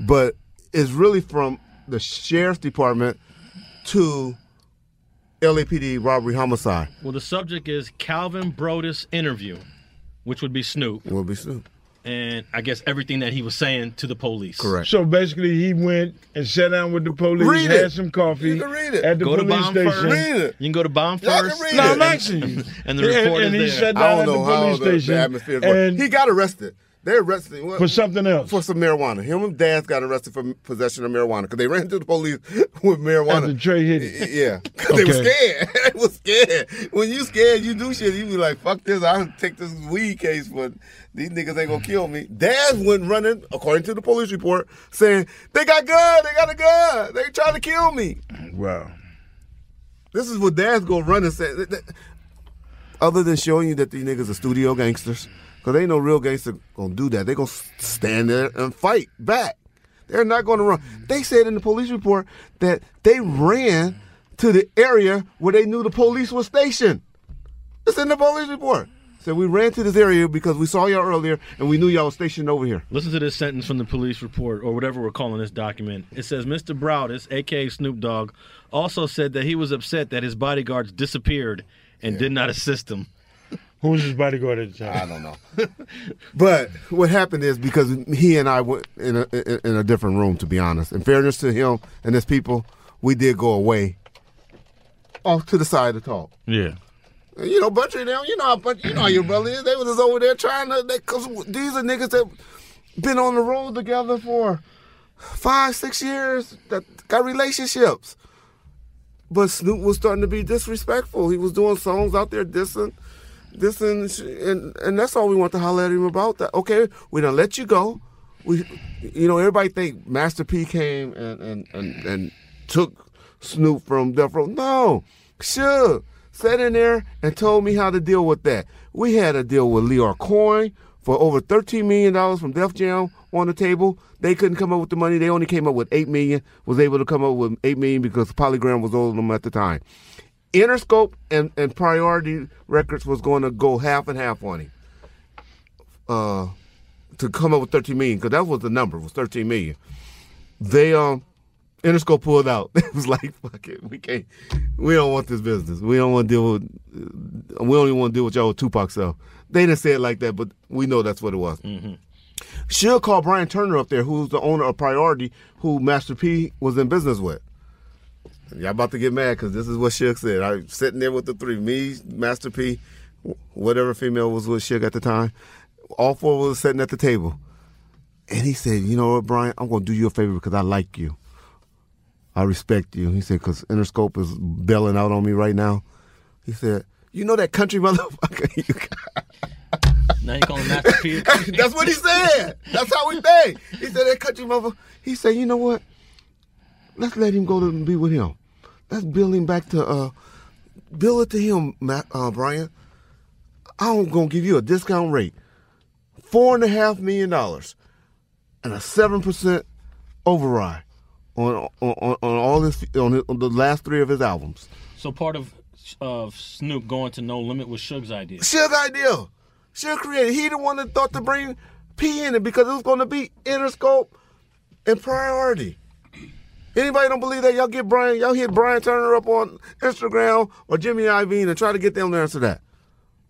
but it's really from the sheriff's department to LAPD robbery homicide. Well, the subject is Calvin Broadus interview, which would be Snoop. Will be Snoop. And I guess everything that he was saying to the police. Correct. So basically, he went and sat down with the police, Read had it. some coffee You can read it. at the Go to police bomb station. first. Read it. You can go to bomb Y'all can first. read No, it. I'm asking you. *laughs* And the report and, is he there. sat I down don't at the know how police the, station. the atmosphere was. and He got arrested. They arrested him for something else. for some marijuana. Him and Daz got arrested for possession of marijuana because they ran to the police *laughs* with marijuana. After Trey hit it. Yeah, *laughs* because they were scared. *laughs* they were scared. When you scared, you do shit. You be like, "Fuck this! I'll take this weed case, but these niggas ain't gonna kill me." Daz went running, according to the police report, saying they got gun. They got a gun. They trying to kill me. Wow. This is what Daz's gonna run and say. Other than showing you that these niggas are studio gangsters, because they ain't no real gangster gonna do that. They gonna stand there and fight back. They're not gonna run. They said in the police report that they ran to the area where they knew the police was stationed. It's in the police report. Said we ran to this area because we saw y'all earlier and we knew y'all was stationed over here. Listen to this sentence from the police report, or whatever we're calling this document. It says Mr. Broadus, aka Snoop Dogg, also said that he was upset that his bodyguards disappeared and did not assist him. Who was his bodyguard at the time? I don't know. *laughs* But what happened is because he and I went in a in a different room. To be honest, in fairness to him and his people, we did go away off to the side to talk. Yeah. You know, Buntry them, you know how Buntry, you know how your brother is. They was just over there trying to. They, Cause these are niggas that been on the road together for five, six years. That got relationships. But Snoop was starting to be disrespectful. He was doing songs out there dissing, dissing, sh- and and that's all we want to holler at him about. That okay, we don't let you go. We, you know, everybody think Master P came and and and, and took Snoop from Death Row. No, Suge sat in there and told me how to deal with that. We had a deal with Lyor Cohen for over thirteen million dollars from Def Jam on the table. They couldn't come up with the money. They only came up with eight million. Was able to come up with eight million because Polygram was owing them at the time. Interscope and, and Priority Records was going to go half and half on him. Uh, to come up with 13 million because that was the number was 13 million. They um Interscope pulled out. *laughs* It was like fuck it, we can't, we don't want this business. We don't want to deal with, we don't even want to deal with y'all with Tupac stuff. They didn't say it like that, but we know that's what it was. She'll call Brian Turner up there, who's the owner of Priority, who Master P was in business with. Y'all about to get mad because this is what Suge said. I was sitting there with the three, me, Master P, whatever female was with Suge at the time. All four was sitting at the table. And he said, you know what, Brian, I'm going to do you a favor because I like you. I respect you. He said, because Interscope is bailing out on me right now. He said, you know that country *laughs* motherfucker you got. Now you call him Master P. *laughs* That's what he said. That's how we think. He said that country mother. He said, you know what? Let's let him go to be with him. Let's build him back to uh, build it to him, Matt, uh, Brian. I'm gonna give you a discount rate, four and a half million dollars, and a seven percent override on on, on, all this on, the- on the last three of his albums. So part of of Snoop going to No Limit was Suge's idea. Suge idea. Suge created. He the one that thought to bring P in it because it was going to be Interscope and priority. Anybody don't believe that? Y'all get Brian, y'all hit Brian Turner up on Instagram or Jimmy Iovine and try to get them to answer that.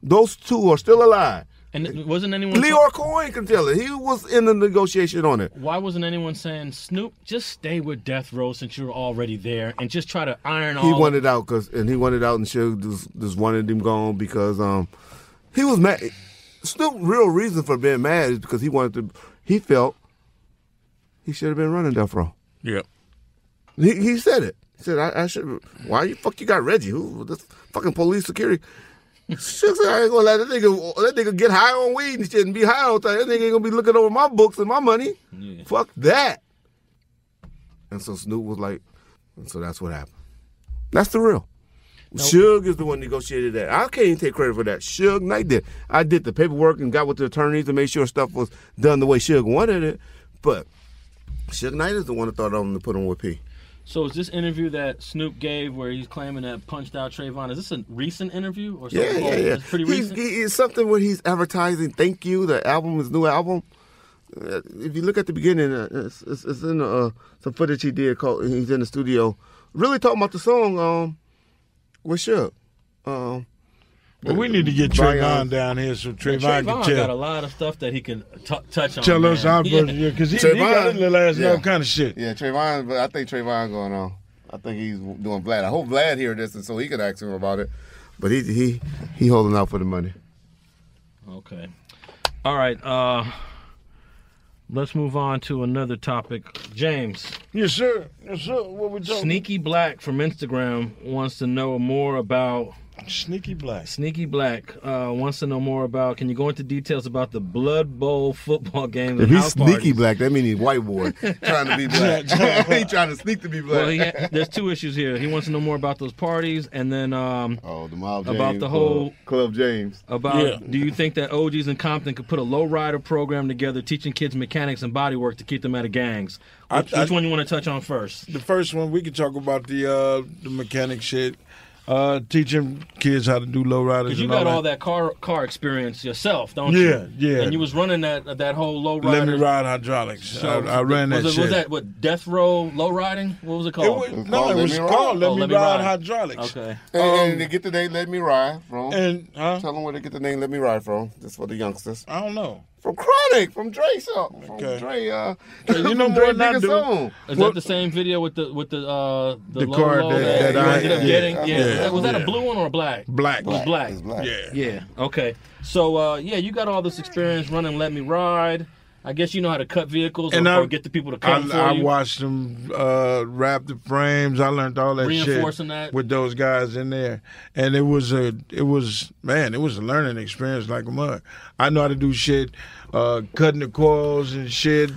Those two are still alive. And wasn't anyone Lyor Cohen can tell it. He was in the negotiation on it. Why wasn't anyone saying Snoop just stay with Death Row since you're already there and just try to iron He all wanted out because, and he wanted out, and Suge just, just wanted him gone because um he was mad. Snoop real reason for being mad is because he wanted to. He felt he should have been running Death Row. Yep. He he said it. He said I, I should. Why you fuck you got Reggie? Who this fucking police security? Suge I ain't gonna let that nigga that nigga get high on weed and shit and be high all the time. That nigga ain't gonna be looking over my books and my money. Fuck that. And so Snoop was like, and so that's what happened. That's the real. Suge is the one negotiated that. I can't even take credit for that. Suge Knight did. I did the paperwork and got with the attorneys to make sure stuff was done the way Suge wanted it. But Suge Knight is the one that thought of him to put on with P. So is this interview that Snoop gave where he's claiming that punched out Trayvon? Is this a recent interview or something? yeah, yeah. It's pretty recent. he, it's something where he's advertising. Thank you. The album, his new album. Uh, if you look at the beginning, uh, it's, it's, it's in uh, some footage he did. Called, he's in the studio, really talking about the song um, with Suge. Um, Well, we need to get By, Trayvon um, down here so Trayvon, Trayvon can got a lot of stuff that he can t- touch on. Tell us man. our brother, yeah, 'cause he- he got his little ass and all kind of shit. Yeah, Trayvon, but I think Trayvon going on. I think he's doing Vlad. I hope Vlad hear this and so he could ask him about it. But he he he holding out for the money. Okay. All right. Uh, let's move on to another topic. James. Yes, sir. Yes, sir. What we talking? Sneaky Black from Instagram wants to know more about. Sneaky Black. Sneaky Black uh, wants to know more about. Can you go into details about the Blood Bowl football game? If he's sneaky parties? black, that means he's white boy trying to be *laughs* black. *laughs* he trying to sneak to be black. Well, he ha- there's two issues here. He wants to know more about those parties, and then um, oh, the Mob about James the whole Club, Club James. About Yeah. do you think that OGs in Compton could put a low rider program together, teaching kids mechanics and body work to keep them out of gangs? I- Which, I- which one you want to touch on first? The first one we could talk about the uh the mechanic shit. Uh teaching kids how to do low riders. Because you and got all all that car car experience yourself, don't Yeah, you? yeah. Yeah. And you was running that that whole low rider. Let me ride hydraulics. I, I ran that was it, shit. Was that what death row low riding? What was it called? It was- no, it was called Let Oh, Me Ride Hydraulics. Okay. And, Um, and they get the name Let Me Ride from. And huh? tell them where they get the name Let Me Ride from. Just for the youngsters. I don't know. From Chronic, from Dre song. From Okay. Dre, uh, *laughs* You know more Dre than I do. song. Is that the same video with the with the uh the, The car low that- that I- ended up yeah, getting? Yeah. yeah, Was that- was that a blue one or a black? Black. It was black. Yeah. Yeah. Okay. So uh, yeah, you got all this experience running Let Me Ride. I guess you know how to cut vehicles And or, I- or get the people to come for I, I you. watched them uh, wrap the frames. I learned all that Reinforcing shit that? with those guys in there, and it was a, it was man, it was a learning experience like a mug. I know how to do shit, uh, cutting the coils and shit.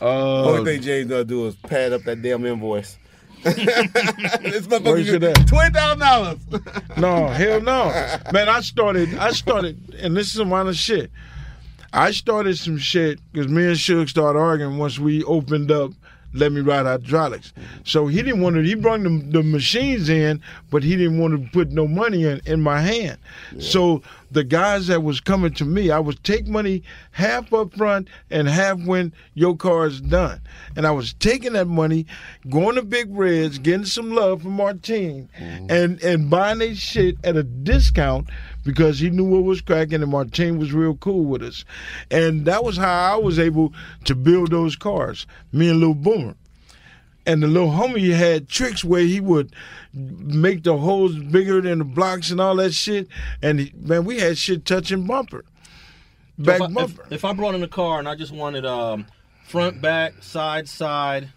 Uh, Only thing James gonna do is pad up that damn invoice. *laughs* this Where's it motherfucker at? twenty thousand dollars. no, hell no, *laughs* man. I started, I started, and this is some honest shit. I started some shit because me and Suge started arguing once we opened up Let Me Ride Hydraulics. So he didn't want to, he brought the, the machines in, but he didn't want to put no money in, in my hand. So the guys that was coming to me, I would take money half up front and half when your car is done. And I was taking that money, going to Big Reds, getting some love from Martine, mm-hmm. and, and buying their shit at a discount because he knew what was cracking and Martine was real cool with us. And that was how I was able to build those cars, me and Lil Boomer. And the little homie had tricks where he would make the holes bigger than the blocks and all that shit. And he, man, we had shit touching bumper, back if, I, bumper. if, if I brought in a car and I just wanted um, front, back, side, side,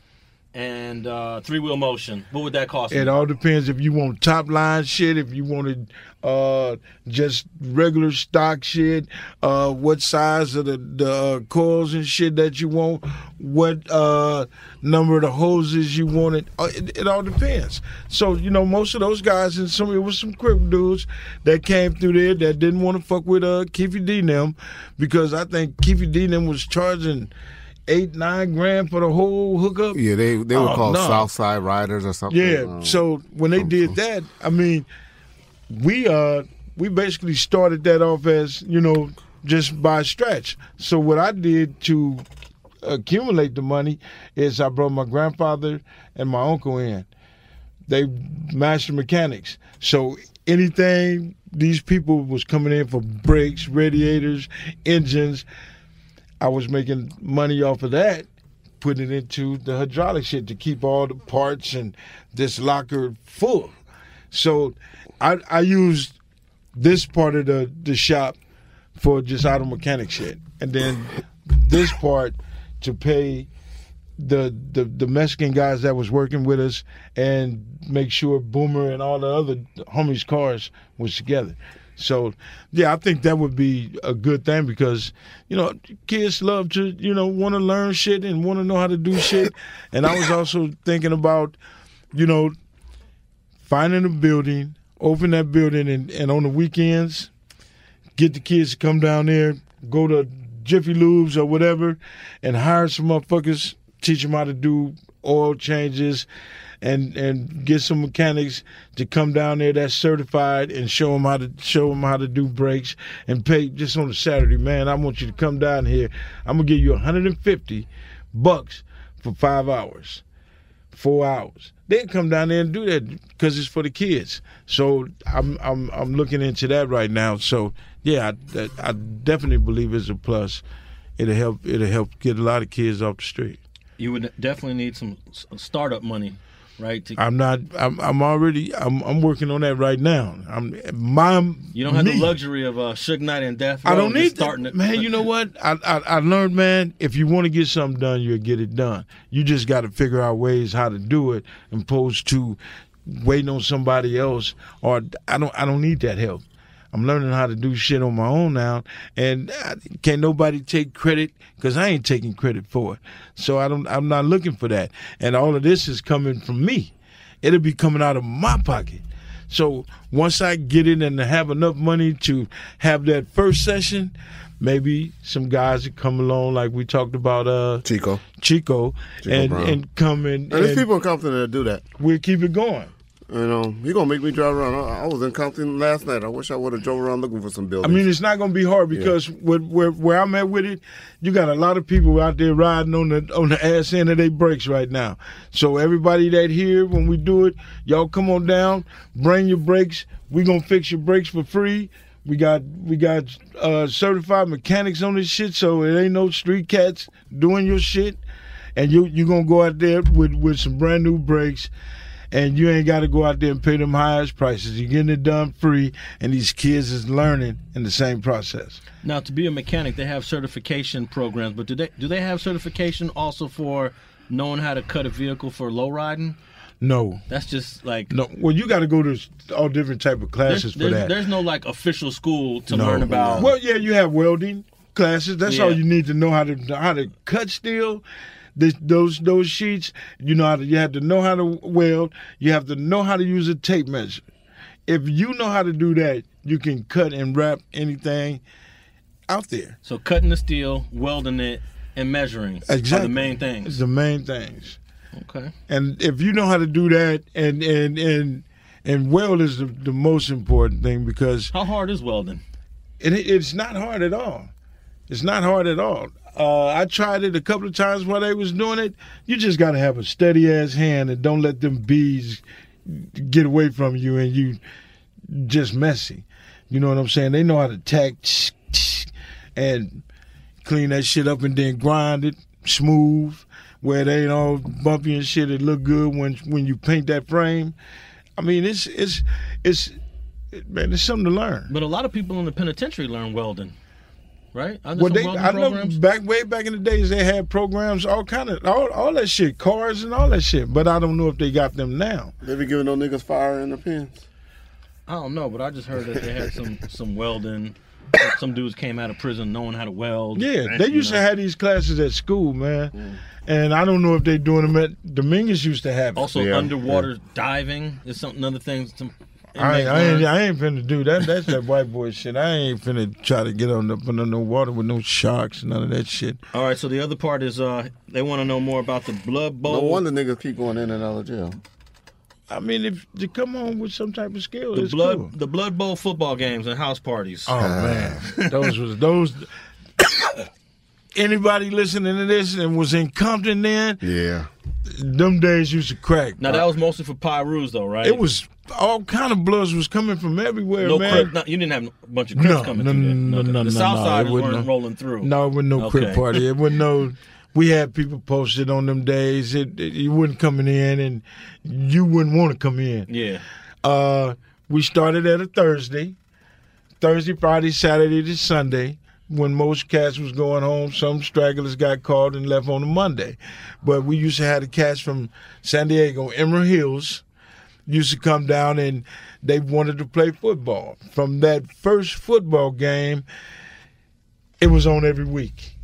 and uh, three wheel motion. What would that cost? It me? all depends if you want top line shit, if you wanted uh, just regular stock shit, uh, what size of the, the uh, coils and shit that you want, what uh, number of the hoses you wanted. Uh, it, it all depends. So you know, most of those guys and some it was some crip dudes that came through there that didn't want to fuck with uh, Keffe D them because I think Keffe D them was charging eight nine grand for the whole hookup. Yeah, they they were Oh, called no. Southside Riders or something. Yeah. Um, so when they did that, I mean, we uh we basically started that off as you know just by stretch. So what I did to accumulate the money is I brought my grandfather and my uncle in. They master mechanics. So anything these people was coming in for brakes, radiators, engines, I was making money off of that, putting it into the hydraulic shit to keep all the parts and this locker full. So I I used this part of the, the shop for just auto mechanic shit. And then this part to pay the, the the Mexican guys that was working with us and make sure Boomer and all the other homies' cars was together. So yeah, I think that would be a good thing because you know kids love to you know want to learn shit and want to know how to do shit. *laughs* And I was also thinking about you know finding a building, open that building, and, and on the weekends get the kids to come down there, go to Jiffy Lubes or whatever, and hire some motherfuckers, teach them how to do oil changes, and and get some mechanics to come down there that's certified and show them how to show them how to do brakes and pay just on a Saturday. Man, I want you to come down here. I'm gonna give you 150 bucks for five hours, four hours. They come down there and do that because it's for the kids. So I'm I'm I'm looking into that right now. So yeah, I, I definitely believe it's a plus. It'll help. It'll help get a lot of kids off the street. You would definitely need some startup money, right? To, I'm not. I'm. I'm already. I'm. I'm working on that right now. I'm. My. you don't have me, the luxury of uh, Suge Knight and Death. I don't need starting it. man. You know what? I, I I learned, man. If you want to get something done, you'll get it done. You just got to figure out ways how to do it, opposed to waiting on somebody else. Or I don't. I don't need that help. I'm learning how to do shit on my own now, and I, can't nobody take credit because I ain't taking credit for it. So I don't. I'm not looking for that. And all of this is coming from me. It'll be coming out of my pocket. So once I get in and have enough money to have that first session, maybe some guys that come along like we talked about uh Chico. Chico, Chico and Brown. and come in And there's people in Compton that do that. we'll keep it going. You know, he gonna make me drive around. I, I was in Compton last night. I wish I would have drove around looking for some buildings. I mean, it's not going to be hard because with, where where I'm at with it, you got a lot of people out there riding on the on the ass end of their brakes right now. So everybody that here when we do it, y'all come on down, bring your brakes. We gonna fix your brakes for free. We got we got uh, certified mechanics on this shit, so it ain't no street cats doing your shit. And you you gonna go out there with with some brand new brakes and you ain't got to go out there and pay them highest prices. You're getting it done free, and these kids is learning in the same process. Now, to be a mechanic, they have certification programs, but do they do they have certification also for knowing how to cut a vehicle for low riding? No, That's just like no. Well, you got to go to all different type of there's, classes for there's, that. there's no like official school to No. learn about. Well, yeah, you have welding classes. That's all you need to know how to how to cut steel. This, those those sheets, you know how to you have to know how to weld. You have to know how to use a tape measure. If you know how to do that, you can cut and wrap anything out there. So cutting the steel, welding it, and measuring are the main things. It's the main things. Okay. And if you know how to do that, and and and and weld is the, the most important thing because How hard is welding? it, it's not hard at all. It's not hard at all. Uh, I tried it a couple of times while they was doing it. You just got to have a steady ass hand and don't let them bees get away from you and you just messy. You know what I'm saying? They know how to tack and clean that shit up and then grind it smooth where they ain't all bumpy and shit. It look good when when you paint that frame. I mean, it's it's it's man, it's something to learn. But a lot of people in the penitentiary learn welding. Right? Aren't Well, they, welding I know back way back in the days they had programs, all kind of all, all that shit, cars and all that shit. But I don't know if they got them now. They be giving those niggas fire in their pens. I don't know, but I just heard that they had some *laughs* some welding. Some dudes came out of prison knowing how to weld. Yeah, they used know. to have these classes at school, man. And I don't know if they're doing them at Dominguez used to have. it. Also, underwater diving is something. Another thing. Some I ain't, inmates I ain't. I ain't finna do that. That's that white boy shit. I ain't finna try to get on the under no water with no sharks, none of that shit. All right, so the other part is uh they want to know more about the Blood Bowl. No wonder niggas keep going in and out of jail. I mean, if you come on with some type of skill, the it's blood cool. the Blood Bowl football games and house parties. Oh man, those was those. *coughs* Anybody listening to this and was in Compton then? Yeah. Them days used to crack. Now that was mostly for Pirus though, right? It was all kind of bloods was coming from everywhere, no man. Crip. No, you didn't have a bunch of Crips No, coming no, through there. no, Okay. no, the no, South no, Side weren't no- rolling through. No, it wasn't no Okay. Crip party. It wasn't no. We had people posted on them days. It, it you wasn't coming in, and you wouldn't want to come in. Yeah. Uh, we started at a Thursday, Thursday, Friday, Saturday to Sunday. When most cats was going home, some stragglers got called and left on a Monday. But we used to have the cats from San Diego, Emerald Hills, used to come down and they wanted to play football. From that first football game, it was on every week.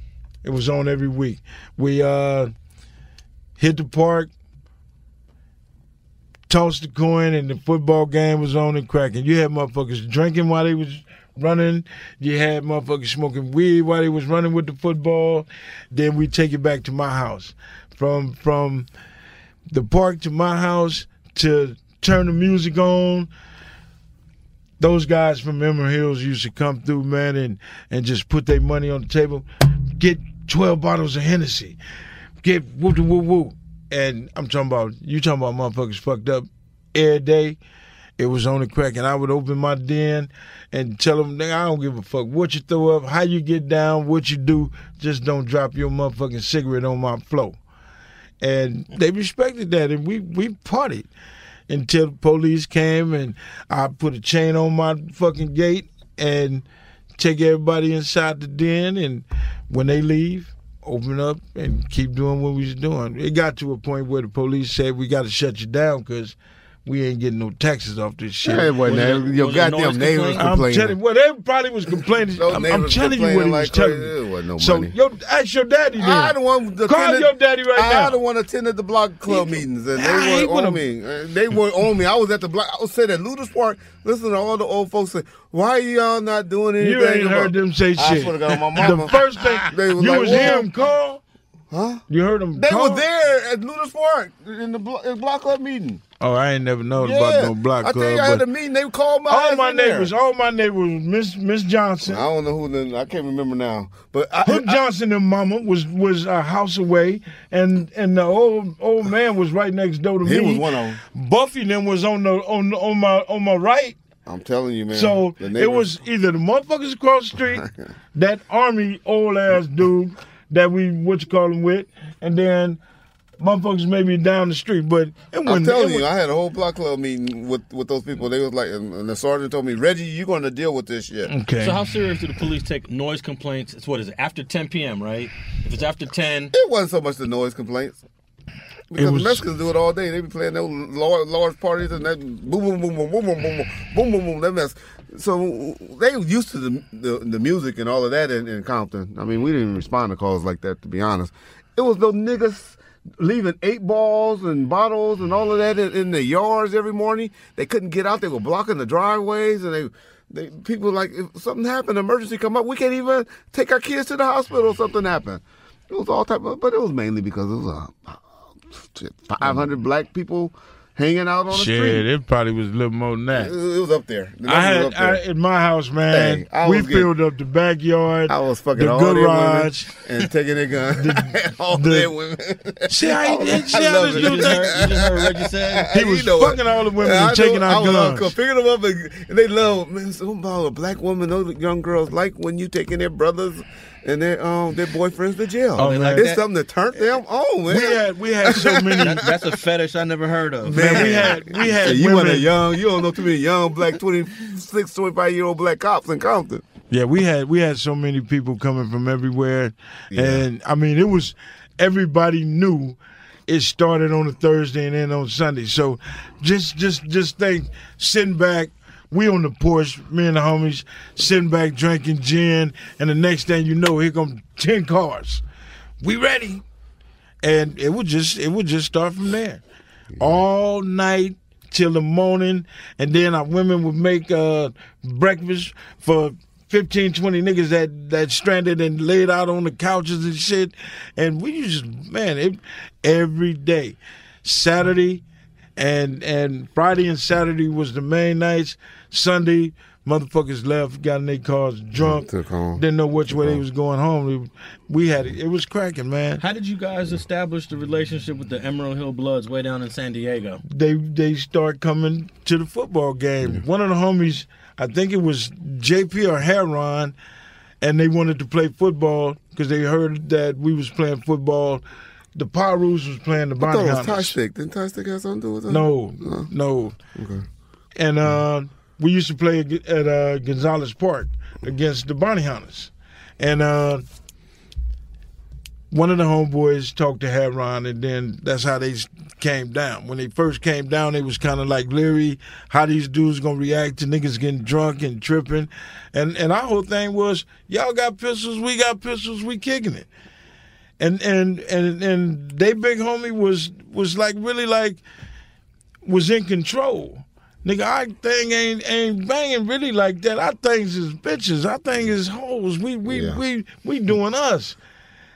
It was on every week. We uh, hit the park, tossed the coin, and the football game was on and cracking. You had motherfuckers drinking while they was running. You had motherfuckers smoking weed while they was running with the football. Then we take it back to my house. From from the park to my house to turn the music on. Those guys from Emerald Hills used to come through, man, and, and just put their money on the table. Get 12 bottles of Hennessy. Get whoop woo woo. And I'm talking about, you talking about motherfuckers fucked up every day. It was on the crack, and I would open my den and tell them, I don't give a fuck what you throw up, how you get down, what you do. Just don't drop your motherfucking cigarette on my floor. And they respected that, and we we partied until the police came, and I put a chain on my fucking gate and take everybody inside the den, and when they leave, open up and keep doing what we was doing. It got to a point where the police said we got to shut you down because we ain't getting no taxes off this shit. Hey, boy, now, your goddamn neighbors I'm complaining. telling you, well, they probably was complaining. I'm, I'm telling you what he was like telling crazy. me. Wasn't no so, money. yo, ask your daddy then. I the one that Call attended- your daddy right I now. the one attended the block club meetings, and I they ain't weren't on gonna- me. Uh, They weren't on me. I was at the block. I was sitting at Lueders Park, listening to all the old folks say, "Why y'all not doing anything?" You ain't about-" heard them say I shit. swear to God, my *laughs* mama. The first thing *laughs* They was you like, was "What?" hearing him call. Huh? You heard him They call? were there at Lueders Park in the blo- block club meeting. Oh, I ain't never known yeah, about no block I club. think I had but a meeting. They called my all ass my in there. neighbors, all my neighbors, Miss Miss Johnson. I don't know who. The, I can't remember now. But I, Hook I- Johnson and Mama was was a house away, and and the old old man was right next door to He me. He was one of them. Buffy then was on the on on my on my right. I'm telling you, man. So the it was either the motherfuckers across the street, *laughs* that army old ass dude that we what you call him with, and then motherfuckers maybe down the street. But it I'm telling it you, wa- I had a whole block club meeting with, with those people. They was like, and and the sergeant told me, Reggie, you're going to deal with this shit. Okay. So how serious do the police take noise complaints? It's what is it after 10 p.m. Right? If it's after 10, It wasn't so much the noise complaints. Because was- the Mexicans do it all day. They be playing those large, large parties and that boom, boom, boom, boom, boom, boom, boom, boom, boom, boom, boom. That mess. So they were used to the, the the music and all of that in, in Compton. I mean, we didn't respond to calls like that, to be honest. It was those niggas leaving eight balls and bottles and all of that in, in the yards every morning. They couldn't get out. They were blocking the driveways and they. They, people like if something happened, emergency come up, we can't even take our kids to the hospital. Something happened. It was all type of, but it was mainly because it was a shit, 500 black people hanging out on the Shit, street. it probably was a little more than that. It, it was up there. The I had there. I, in my house, man. Hey, we getting- filled up the backyard. I was fucking the all their women garage. and taking their gun. *laughs* all the- their women. See *laughs* how he did? See I love it. dude you just heard, you just heard Reggie say? He You was know fucking it. all the women Yeah, and I taking know, our I was uh, guns. picking them up, and, and they love man. Some about a black woman. Those young girls like when you taking their brothers and their um their boyfriends to jail. Oh, man. it's that? something to turn them on, man. We had we had so *laughs* many. That- that's a fetish I never heard of. Man, we had we had Hey, you want a young, you don't know too many young black 26, 25 year old black cops in Compton. Yeah, we had we had so many people coming from everywhere, Yeah. and I mean it was everybody knew it started on a Thursday and then on Sunday. So just just just think, sitting back, we on the porch, me and the homies sitting back drinking gin, and the next thing you know, here come ten cars. We ready, and it would just it would just start from there, all night till the morning, and then our women would make uh, breakfast for 15, 20 niggas that that stranded and laid out on the couches and shit, and we just man, it every day, Saturday, and and Friday and Saturday was the main nights. Sunday, motherfuckers left, got in their cars drunk, Took home. didn't know which way they was going home. We had it. It was cracking, man. How did you guys establish the relationship with the Emerald Hill Bloods way down in San Diego? they they start coming to the football game. One of the homies, I think it was JP or Heron, and they wanted to play football because they heard that we was playing football. The Pirus was playing the I Bounty thought it was Tie Stick. Didn't Tie Stick have something to do with that? No, no. Okay. And uh, we used to play at uh, Gonzales Park against the Bounty Hunters. And uh, one of the homeboys talked to Heron, and then that's how they came down. When they first came down, they was kind of like leery how these dudes gonna react to niggas getting drunk and tripping. And and our whole thing was, y'all got pistols, we got pistols, we kicking it. And and and and they big homie was was like really like was in control. Nigga, our thing ain't ain't banging really like that. Our things is bitches. Our thing is hoes. We we Yeah. we we doing us.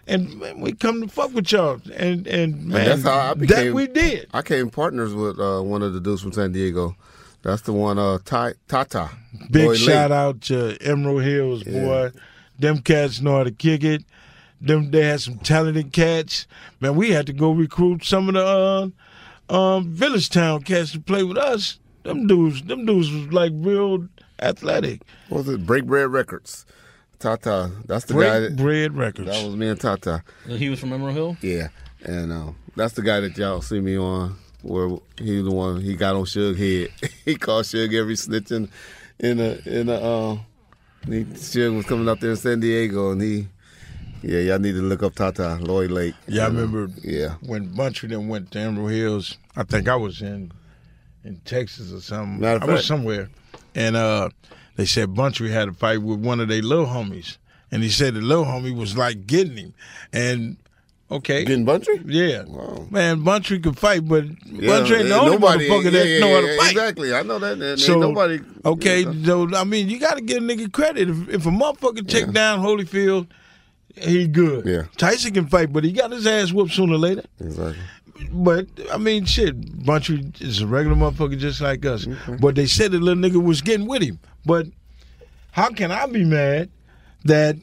And man, we come to fuck with y'all. And and man, and that's how I became. that we did. I came partners with uh, one of the dudes from San Diego. That's the one, uh, Tata. Big Lloyd shout Lake. out to Emerald Hills, Yeah. boy. Them cats know how to kick it. Them they had some talented cats. Man, we had to go recruit some of the uh, um, Village Town cats to play with us. Them dudes, them dudes was like real athletic. What was it? Break Bread Records. Tata. That's the Break guy that. Bread Records. That was me and Tata. He was from Emerald Hill. Yeah, and uh, that's the guy that y'all see me on. Where he the one he got on Suge head. *laughs* he called Suge every snitching in a in a. Uh, he, Suge was coming up there in San Diego, and he, yeah, y'all need to look up Tata Lloyd Lake. Yeah, I remember Yeah, when Buntry then went to Emerald Hills. I think I was in in Texas or something. Of I was somewhere, and uh, they said Buntry had a fight with one of their little homies, and he said the little homie was like getting him, and okay, getting Buntry. yeah, man, Buntry could fight, but Yeah, Buntry ain't the only nobody- motherfucker yeah, that yeah, know how to fight. Exactly, I know that. And So ain't nobody. okay, yeah. so I mean, you got to give a nigga credit. If, if a motherfucker take down Holyfield, he good. Yeah. Tyson can fight, but he got his ass whooped sooner or later. Exactly. But I mean, shit, Buntry is a regular motherfucker just like us. Mm-hmm. But they said the little nigga was getting with him. But how can I be mad that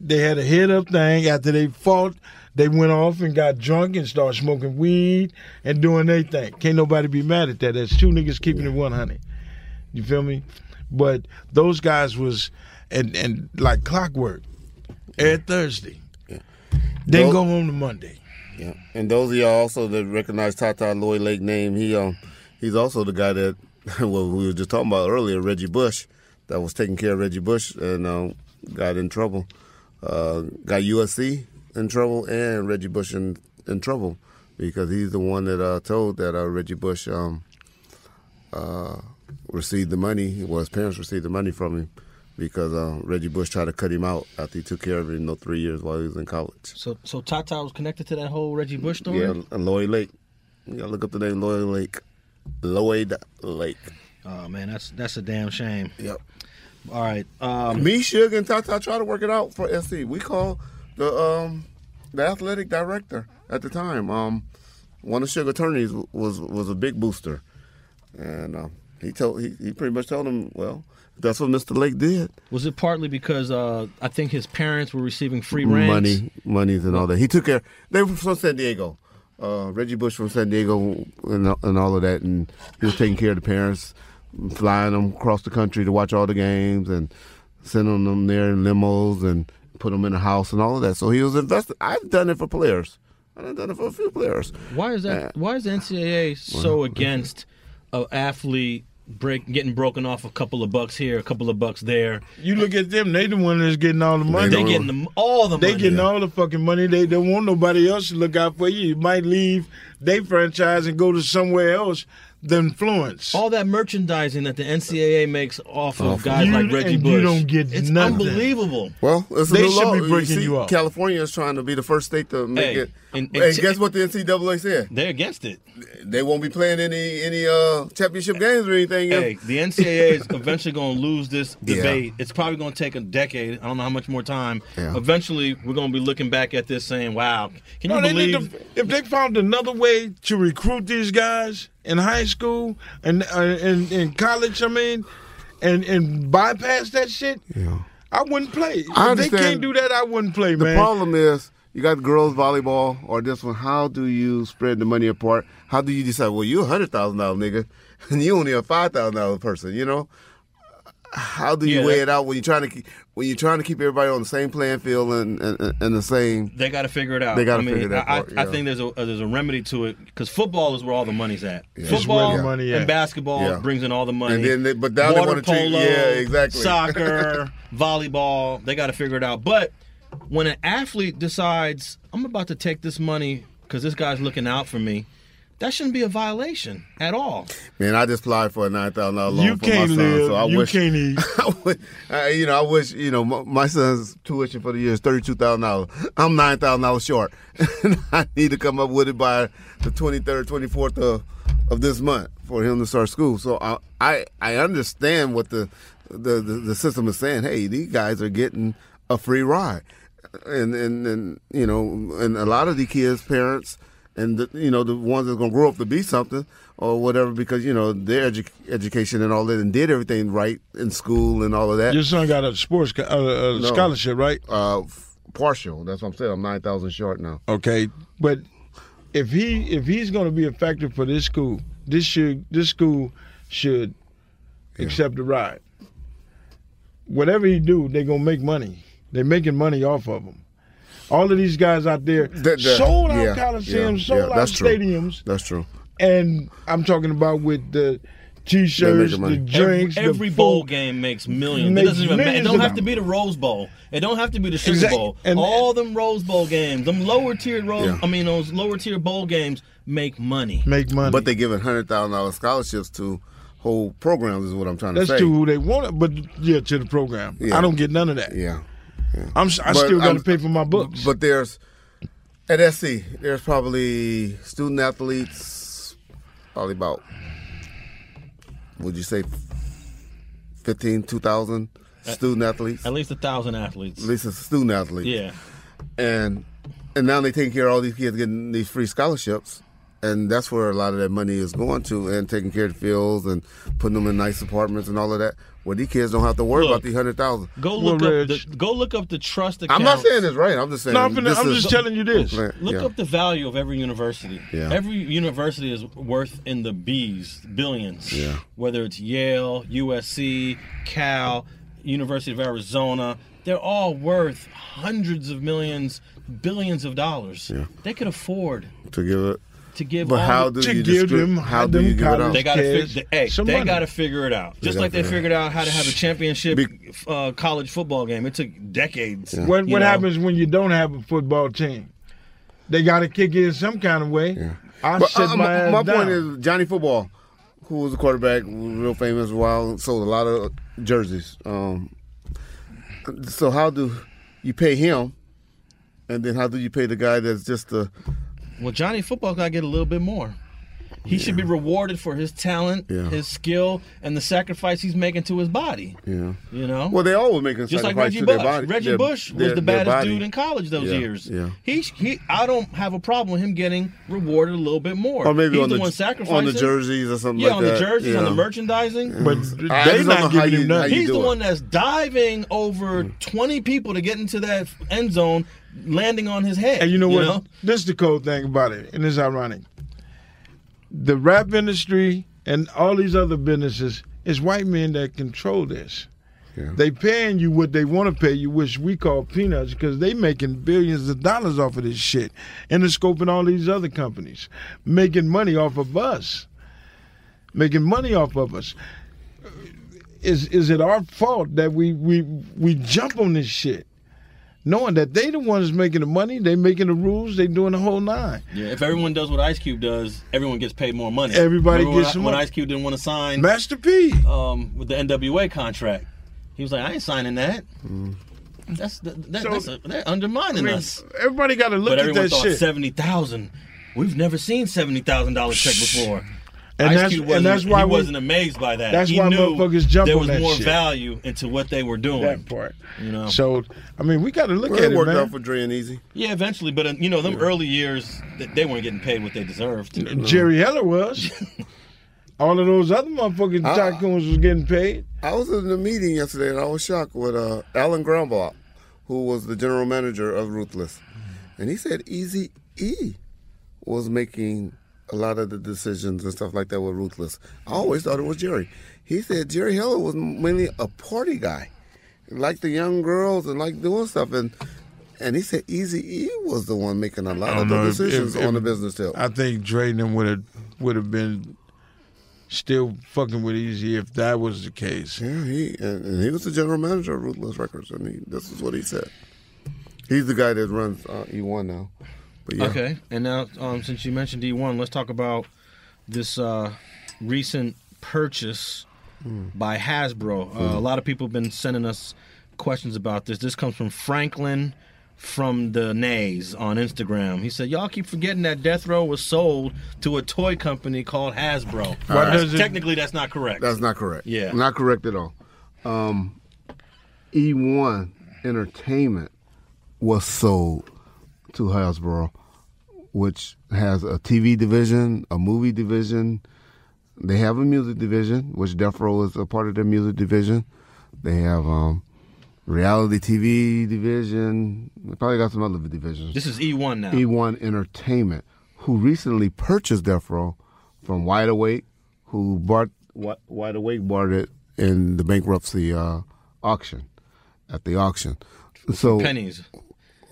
they had a head up thing after they fought? They went off and got drunk and started smoking weed and doing their thing. Can't nobody be mad at that. That's two niggas keeping it one hundred. You feel me? But those guys was and and like clockwork every Thursday. Then Those- go home to Monday. Yeah, and those of y'all also that recognize Tata Lloyd Lake name, he um he's also the guy that *laughs* well we were just talking about earlier, Reggie Bush, that was taking care of Reggie Bush and um, got in trouble, uh, got USC in trouble and Reggie Bush in in trouble because he's the one that uh, told that uh, Reggie Bush um uh received the money. Well, his parents received the money from him because uh, Reggie Bush tried to cut him out after he took care of him, you know, three years while he was in college. So so Tata was connected to that whole Reggie Bush story. Yeah, and Lloyd Lake. You gotta look up the name Lloyd Lake. Lloyd Lake. Oh man, that's that's a damn shame. Yep. All right. Um, Me, Suge, and Tata try to work it out for SC. We call the um the athletic director at the time. Um, one of Suge attorneys was was a big booster, and uh, he told he, he pretty much told him, well, that's what Mr. Lake did. was it partly because uh, I think his parents were receiving free rent? money, monies, and all that. He took care. They were from San Diego. Uh, Reggie Bush from San Diego and, and all of that, and he was taking care of the parents, flying them across the country to watch all the games and sending them there in limos and put them in a house and all of that. So he was invested. I've done it for players. I've done it for a few players. Why is that? Uh, why is the NCAA so against an athlete break getting broken off a couple of bucks here, a couple of bucks there. You look at them; they the one that's getting all the money. They getting the, all the They money. getting all the fucking money. They don't want nobody else to look out for you. You might leave they franchise and go to somewhere else. The influence. all that merchandising that the NCAA makes off of Off guys You- like Reggie Bush. you don't get it's nothing. unbelievable. Well, it's a They new should law. be breaking see, you up. California is trying to be the first state to make Hey, it. and- And, and- guess what the NCAA said? They're against it. They won't be playing any any uh, championship games or anything. if- Hey, the NCAA is eventually going to lose this Yeah. debate. It's probably going to take a decade. I don't know how much more time. Yeah. Eventually, we're going to be looking back at this saying, "Wow, can you No, they believe?" to- if they found another way to recruit these guys in high school and uh, in, in college, I mean, and and bypass that shit, Yeah. I wouldn't play. I if they can't do that, I wouldn't play, The man. The problem is you got girls volleyball or this one. How do you spread the money apart? How do you decide? Well, you a hundred thousand dollar nigga, *laughs* and you only a five thousand dollar person. You know, how do you Yeah, weigh that- it out when you're trying to keep, when you're trying to keep everybody on the same playing field and and, and the same? They got to figure it out. They gotta I mean, figure that I, part, I, I think there's a there's a remedy to it because football is where all the money's at. Yeah. Football It's money and at. basketball Yeah. brings in all the money. And then they- but now they wanna treat- yeah, exactly. Soccer, *laughs* volleyball, they got to figure it out. But when an athlete decides, I'm about to take this money because this guy's looking out for me, that shouldn't be a violation at all. Man, I just applied for a nine thousand dollar loan You for can't my son, live. so I you wish can't *laughs* eat. I would- I- you know, I wish you know my, my son's tuition for the year is thirty two thousand dollars. I'm nine thousand dollars short. *laughs* and I need to come up with it by the twenty third, twenty fourth of of this month for him to start school. So I I, I understand what the, the the the system is saying. Hey, these guys are getting a free ride, and and and you know, and a lot of the kids' parents. And the, you know the ones that's gonna grow up to be something or whatever because you know their edu- education and all that and did everything right in school and all of that. Your son got a sports uh, a No. scholarship, right? Uh, partial. That's what I'm saying. I'm nine thousand short now. Okay, but if he if he's going to be effective for this school, this should this school should accept the ride. Whatever he do, they're gonna make money. They're making money off of him. All of these guys out there The- the- sold out yeah, coliseums, yeah, sold yeah, out that's true. stadiums, That's true. and I'm talking about with the t-shirts, the drinks, every, every the bowl food. game makes millions. Makes it doesn't even matter. It millions don't have to be the Rose Bowl. It don't have to be the Sugar Exact- Bowl. and- All them Rose Bowl games, them lower tier Rose, Yeah. I mean those lower tier bowl games make money. Make money. But they giving hundred thousand dollars scholarships to whole programs is what I'm trying That's to say. That's to who they want it, but yeah, to the program. Yeah. I don't get none of that. Yeah. I'm s- I But still got to pay for my books. But there's at SC, there's probably student athletes, probably about would you say 15, 2,000 student athletes? At least a thousand athletes. At least it's student athletes. Yeah. and and now they taking care of all these kids getting these free scholarships, and that's where a lot of that money is going to, and taking care of the fields and putting them in nice apartments and all of that. Where these kids don't have to worry Look, about the hundred thousand. Go look up the go look up the trust account. I'm not saying it's right. I'm just saying. No, I'm finna- this I'm is- just telling you this. Look Yeah. up the value of every university. Yeah. Every university is worth in the B's, billions. Yeah. Whether it's Yale, USC, Cal, University of Arizona, they're all worth hundreds of millions, billions of dollars. Yeah. They could afford to give it. To give. But all how the- do To you give them- How do you give it out? They got to kids figure. Hey, some they money. got to figure it out. Just gotta like they figured out how to have a championship Be- uh, college football game. It took decades. What what know? happens when you don't have a football team? They got to kick it in some kind of way. I But, uh, my, my, my point is Johnny Football, who was a quarterback, real famous, while sold a lot of jerseys. Um, so how do you pay him, and then how do you pay the guy that's just a Well, Johnny Football got to get a little bit more. He should be rewarded for his talent, Yeah. his skill, and the sacrifice he's making to his body. yeah? You know, Well, they all were making just like sacrifice Reggie to Bush. their body. Reggie their- Bush was their- the baddest dude in college those Yeah, years. yeah. He, he, I don't have a problem with him getting rewarded a little bit more. Or maybe he's on the, the one on the jerseys or something Yeah, like on that. the jerseys, on the yeah. merchandising. But they just don't know not how giving you- him nothing. you He's the it. one that's diving over mm. 20 people to get into that end zone, landing on his head. And you know what? know? This is the cold thing about it, and it's ironic. The rap industry and all these other businesses, it's white men that control this. Yeah. They paying you what they want to pay you, which we call peanuts, because they making billions of dollars off of this shit. Interscope and all these other companies making money off of us. making money off of us. Is is it our fault that we we we jump on this shit, knowing that they the ones making the money, they making the rules, they doing the whole nine. Yeah, if everyone does what Ice Cube does, everyone gets paid more money. Everybody Remember gets when, some when. Ice Cube didn't want to sign Master P um, with the NWA contract. He was like, I ain't signing that. That's the, that, So- that's a, they're undermining I mean, us. everybody got to look but at everyone that thought shit. seventy thousand. We've never seen seventy thousand dollar check before. And Ice that's- Cube wasn't, that's why he we- wasn't amazed by that. that's he why knew motherfuckers jump there on was that more shit. value into what they were doing. That part. You know. So I mean, we got to look Well, at it it, worked man. out for Dre and Eazy. Yeah, eventually, but uh, you know, them early years, they weren't getting paid what they deserved. Jerry Heller was. *laughs* All of those other motherfucking I- tycoons was getting paid. I was in a meeting yesterday and I was shocked with uh, Alan Grambach, who was the general manager of Ruthless. And he said Eazy E was making a lot of the decisions and stuff like that were Ruthless. I always thought it was Jerry. He said Jerry Heller was mainly a party guy, liked the young girls and liked doing stuff. And and he said Eazy E was the one making a lot of the know decisions if- on the business tip. I think Dre and would have would have been still fucking with Easy if that was the case. Yeah, he and, and he was the general manager of Ruthless Records, and he, this is what he said. He's the guy that runs uh, E1 now. But yeah. Okay, and now um, since you mentioned E1, let's talk about this uh, recent purchase Hmm. by Hasbro. Uh, a lot of people have been sending us questions about this. This comes from Franklin from the Nays on Instagram. He said, "Y'all keep forgetting that Death Row was sold to a toy company called Hasbro. Why That's- it- technically, that's not correct. That's not correct. Yeah. Not correct at all. Um, E1 Entertainment was sold to Hasbro, which has a TV division, a movie division. They have a music division, which Death Row is a part of their music division. They have um, reality TV division. They probably got some other divisions. This is E1 now. E1 Entertainment, who recently purchased Death Row from Wide Awake, who bought Wide Awake bought it in the bankruptcy uh, auction, at the auction. So pennies.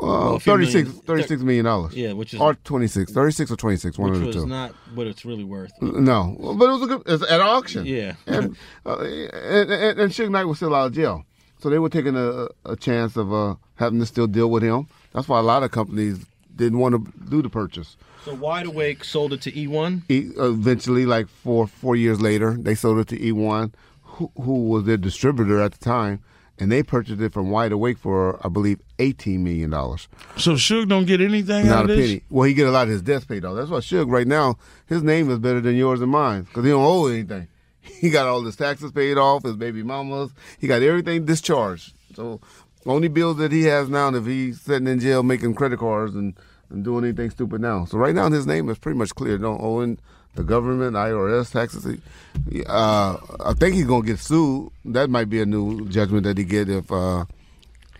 Uh, Well, a 36, million. 36 million dollars. Yeah, which is- or 26, 36 or 26, one which of the was two. not what it's really worth. No, but it was a good. It's at auction. Yeah. and, *laughs* uh, and, and and Suge Knight was still out of jail, so they were taking a, a chance of uh, having to still deal with him. That's why a lot of companies didn't want to do the purchase. So Wide Awake sold it to E E1. E, eventually, like four four years later, they sold it to E1, who, who was their distributor at the time, and they purchased it from Wide Awake for I believe eighteen million dollars. So Suge don't get anything Not a this. penny. Well, he get a lot of his debts paid off. That's why Suge right now, his name is better than yours and mine because he don't owe anything. *laughs* He got all his taxes paid off, his baby mamas. He got everything discharged. So only bills that he has now, if he's sitting in jail making credit cards and, and doing anything stupid now. So right now, his name is pretty much clear. Don't owe the government, IRS, taxes. Uh, I think he's gonna get sued. That might be a new judgment that he get if uh,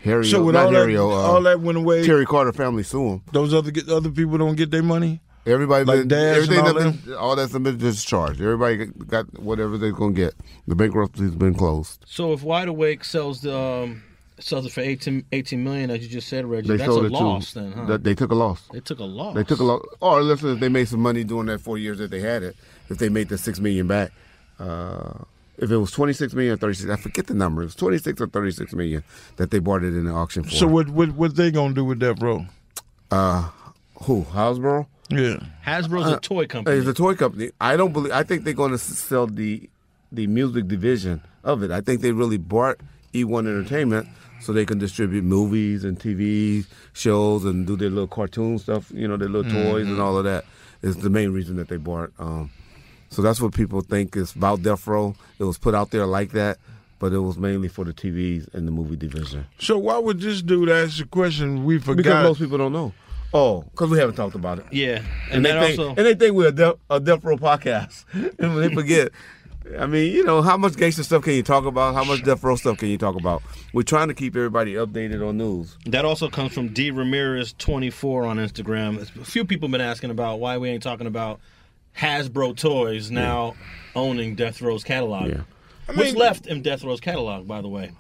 Harry, So with not all that- uh, all that went away- Terry Carter family sue him. Those other other people don't get their money. Everybody, Like been, Daz and everything all that's been, all that's been discharged. Everybody got whatever they're gonna get. The bankruptcy's been closed. So if Wide Awake sells the um, sells it for 18, 18 million, as you just said, Reggie, They that's sold a it loss to. then, huh? that- they took a loss. They took a loss. They took a loss. Or listen, if they made some money during that four years that they had it, if they made the six million back, uh, if it was twenty six million or thirty six, I forget the number. It was twenty six or thirty six million that they bought it in the auction for. So what what what they gonna do with that, bro? Uh, who Hasbro? Yeah, Hasbro's a toy company. It's a toy company. I don't believe. I think they're going to sell the the music division of it. I think they really bought E1 Entertainment so they can distribute movies and TV shows and do their little cartoon stuff. You know, their little toys and Mhm. all of that. Is the main reason that they bought. Um, so that's what people think is about Death Row. It was put out there like that, but it was mainly for the TVs and the movie division. So why would this dude ask the question we forgot? Because most people don't know. Oh, because we haven't talked about it. Yeah, and, and they think, also- and they think we're a Death, a Death Row podcast, *laughs* and they forget. I mean, you know, how much gangster stuff can you talk about? How much Death Row stuff can you talk about? We're trying to keep everybody updated on news. That also comes from D Ramirez twenty four on Instagram. A few people been asking about why we ain't talking about Hasbro toys now owning Death Row's catalog. Yeah. What's left in Death Row's catalog, by the way?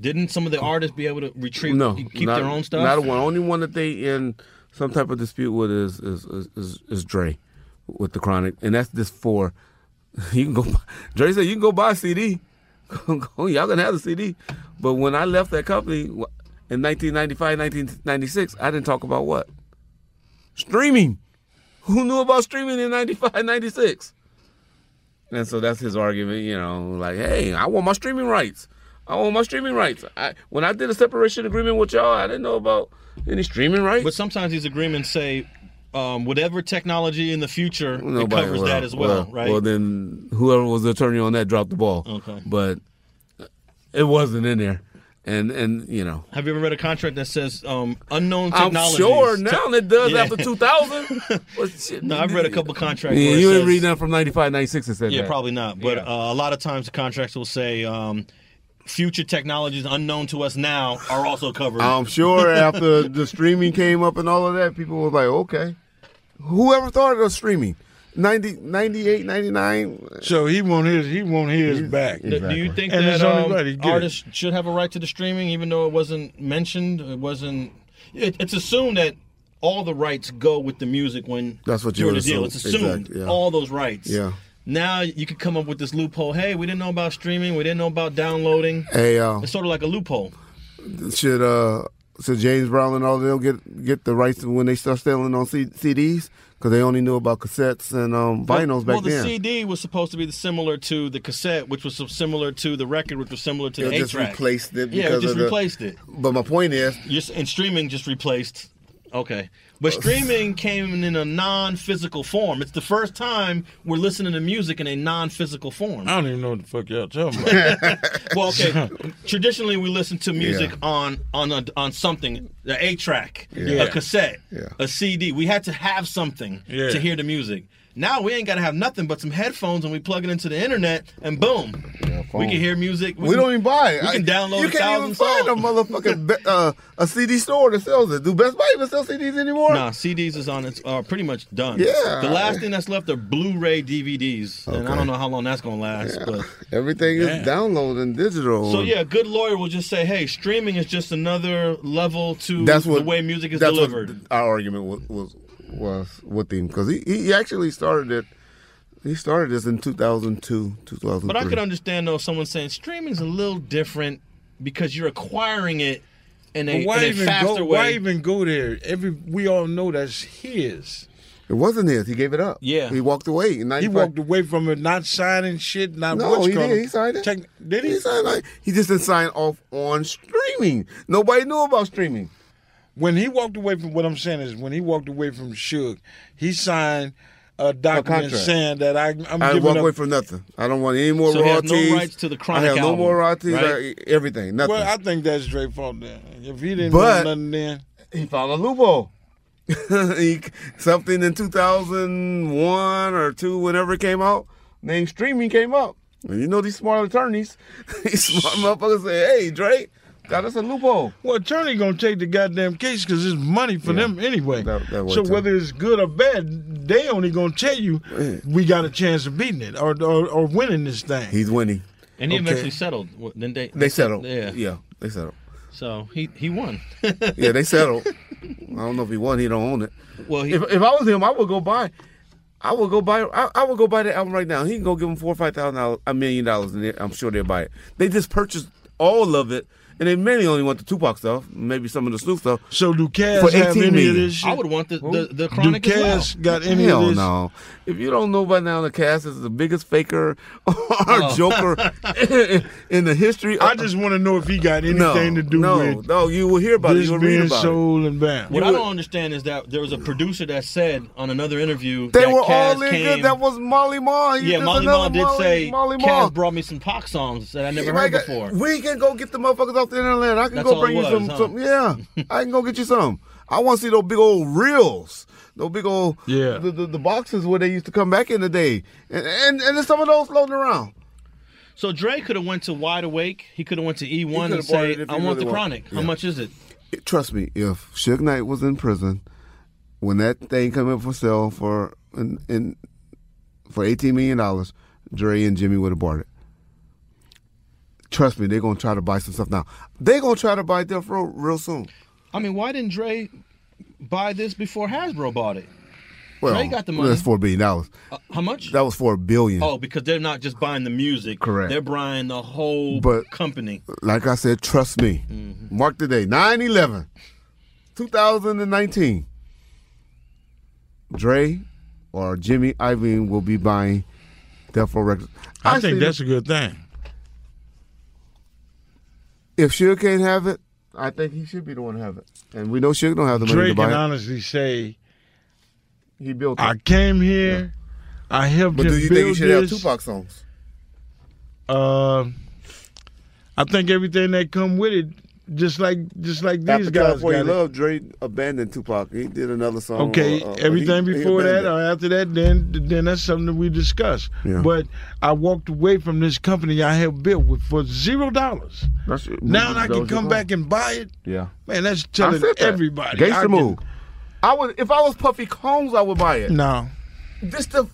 Didn't some of the artists be able to retrieve, no, keep not, their own stuff? Not one. Only one that they in some type of dispute with is is is, is, is Dre with the Chronic, and that's just for *laughs* you can go. Dre said you can go buy a CD. *laughs* Y'all can have the CD. But when I left that company in 1995, 1996, I didn't talk about what streaming. Who knew about streaming in 95, 96? And so that's his argument, you know, like, hey, I want my streaming rights. I want my streaming rights. I, when I did a separation agreement with y'all, I didn't know about any streaming rights. But sometimes these agreements say um, whatever technology in the future it Nobody- covers that as well, right? Well, then whoever was the attorney on that dropped the ball. Okay. But it wasn't in there. And, and you know, Have you ever read a contract that says um, unknown I'm sure now it does Yeah. after 2000. *laughs* No, I've read a couple contracts. Yeah, you didn't read that from 95, 96 It said Yeah, that. probably not. But uh, a lot of times the contracts will say um, future technologies unknown to us now are also covered. I'm sure after the streaming came up and all of that, people were like, okay. Whoever thought of streaming? 90, 98, 99? So he want his he want his back. Do- Do you think and that um, right he it. artists should have a right to the streaming, even though it wasn't mentioned? It wasn't. It, it's assumed that all the rights go with the music when That's what you during would the deal. It's assumed Exactly, yeah. all those rights. Yeah. Now you could come up with this loophole. Hey, we didn't know about streaming. We didn't know about downloading. Hey, uh, It's sort of like a loophole. should uh should James Brown and all they'll get get the rights when they start selling on C- CDs because they only knew about cassettes and um, vinyls back then. well, the then. CD was supposed to be similar to the cassette, which was similar to the record, which was similar to It the eight track. replaced it Yeah, it just of the- replaced it. But my point is, Just and streaming just replaced. Okay, but streaming came in a non-physical form. It's the first time we're listening to music in a non-physical form. I don't even know what the fuck y'all talking about. *laughs* well, okay. *laughs* Traditionally, we listen to music Yeah. on on a, on something, the eight track, Yeah. a cassette, Yeah. a CD. We had to have something to hear the music. Now we ain't got to have nothing but some headphones, and we plug it into the internet, and boom, we can hear music. we don't even buy it. We can I- download You a can't even find a motherfucking *laughs* uh, a CD store that sells it. Do Best Buy even sell CDs anymore? Nah, CDs is on its uh, pretty much done. Yeah. The last thing that's left are Blu-ray DVDs, and I don't know how long that's gonna last. But Everything is Yeah. download and digital. so yeah, a good lawyer will just say, "Hey, streaming is just another level to that's what the way music is that's delivered." What our argument was was, was with him because he, he actually started it. He started this in 2002, 2003. But I could understand though someone saying streaming's a little different because you're acquiring it in a, why in a even faster go? way. Why even go there? Every we all know that's his. It wasn't his. He gave it up. Yeah. He walked away. In He walked away from it, not signing shit, not No, what's he did. He signed it. Tech- did he? He signed like he just didn't sign off on streaming. Nobody knew about streaming. When he walked away from what I'm saying is when he walked away from Suge, he signed a document contract. saying that I, I'm I giving walk up. away from nothing. I don't want any more So he has no royalties. rights to the Chronic I have no more royalties. right? I- everything. Nothing. Well, I think that's Dre's fault. Then. If he didn't But- know nothing, then he found a loophole. *laughs* he, something in 2001 or two, whenever it came out, named streaming came up. And you know these smart attorneys, *laughs* these smart motherfuckers say, "Hey, Drake, got us a loophole." well, attorney gonna take the goddamn case because it's money for Yeah. them anyway. That- that so too. whether it's good or bad, they only gonna tell you we got a chance of beating it or or, or winning this thing. He's winning. and he Okay. eventually settled. Then they They settled. Yeah. yeah, they settled. So he he won. *laughs* Yeah, they settled. I don't know if he won. He don't own it. Well, he, If, if I was him, I would go buy. I would go buy. I, I would go buy the album right now. He can go give them four or five thousand dollars, a million dollars, and they- I'm sure they'll buy it. They just purchased all of it, and they mainly only want the Tupac stuff, maybe some of the Snoop stuff. So do Cass For have 18 any of this shit? I would want the the, the do chronic as well. Cass got any Hell of this? no! If you don't know by now, the cast is the biggest faker *laughs* or Oh. joker *laughs* in the history. I just want to know if he got anything no, to do no, with no. You will hear about it. this You will read being about it. soul and bam. What I don't understand is that there was a producer that said on another interview They that were Kaz all in came, good. That was Molly Ma. He yeah, Molly Ma did Molly- say Molly Kaz brought me some Pac songs that I never My heard God, before. We can go get the motherfuckers off the internet. I can That's go bring you was, some, huh? some. Yeah, *laughs* I can go get you some. I want to see those big old reels, those big old Yeah. the, the, the boxes where they used to come back in the day, and and, and there's some of those floating around. So Dre could have went to Wide Awake. He could have went to E1 and say, "I he want really the want- Chronic. How much is it?" Trust me, if Suge Knight was in prison when that thing came up for sale for in, in for eighteen million dollars, Dre and Jimmy would have bought it. Trust me, they're gonna try to buy some stuff now. They're gonna try to buy Death Row real soon. I mean, why didn't Dre buy this before Hasbro bought it? Well, Dre got the money. That's four billion dollars. Uh, how much? That was four billion. Oh, because they're not just buying the music. Correct. They're buying the whole But- company. Like I said, trust me. Mm-hmm. Mark the day, 9-11, 2019. Dre or Jimmy Iovine will be buying Death Row Records. I think see that's a good thing. If Suge can't have it, I think he should be the one to have it. And we know Suge don't have the money to buy can it. honestly say, He built it. I came here, I helped him. but him do you think he should have this. Tupac songs? Uh, I think everything that come with it, just like just like these After guys California got it. Love, Dre abandoned Tupac. He did another song. Okay, uh, uh, everything he- he before that or after that, then then that's something that we discuss. Yeah. But I walked away from this company I have built with for zero dollars. That's- Now that I can come back and buy it. Yeah. Man, that's I telling said that. everybody. Gangsta I can- move. I would if I was Puffy Combs, I would buy it. No. This the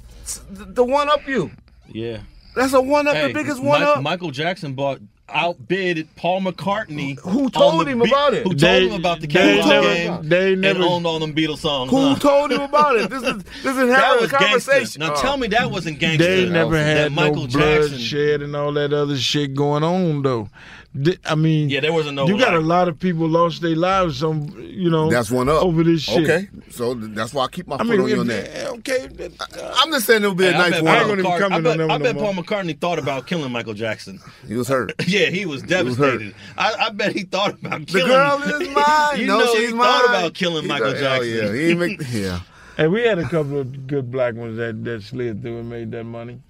the one up you. Yeah. That's a one up, Hey, the biggest one Mi- up. Michael Jackson bought outbid Paul McCartney. Who told him Be- about it? Who told They- him about the they Cowboys never- game? they never- and owned all them Beatles songs. Who huh? told him about it? This is this is That having was a conversation. gangster. Now Oh. tell me that wasn't gangster. They never that had Michael no blood Jackson. shed and all that other shit going on though. Di- I mean, Yeah, there wasn't no, You got a lot of people lost their lives on you know. That's one up over this shit. Okay, so that's why I keep my I foot mean, on your if- neck. Eh, okay. I'm just saying it would be a Hey, I nice bet, one. Paul up. even McCart- comment I bet, them I bet more. Paul McCartney thought about killing Michael Jackson. *laughs* He was hurt. *laughs* Yeah, he was was hurt. devastated. I, I bet he thought about killing. The killing. girl is mine. *laughs* you no, know she's he mine. thought about killing He Michael thought- Jackson. Oh yeah, he ain't make. Yeah, And we had a couple of good black ones that, that slid through and made that money.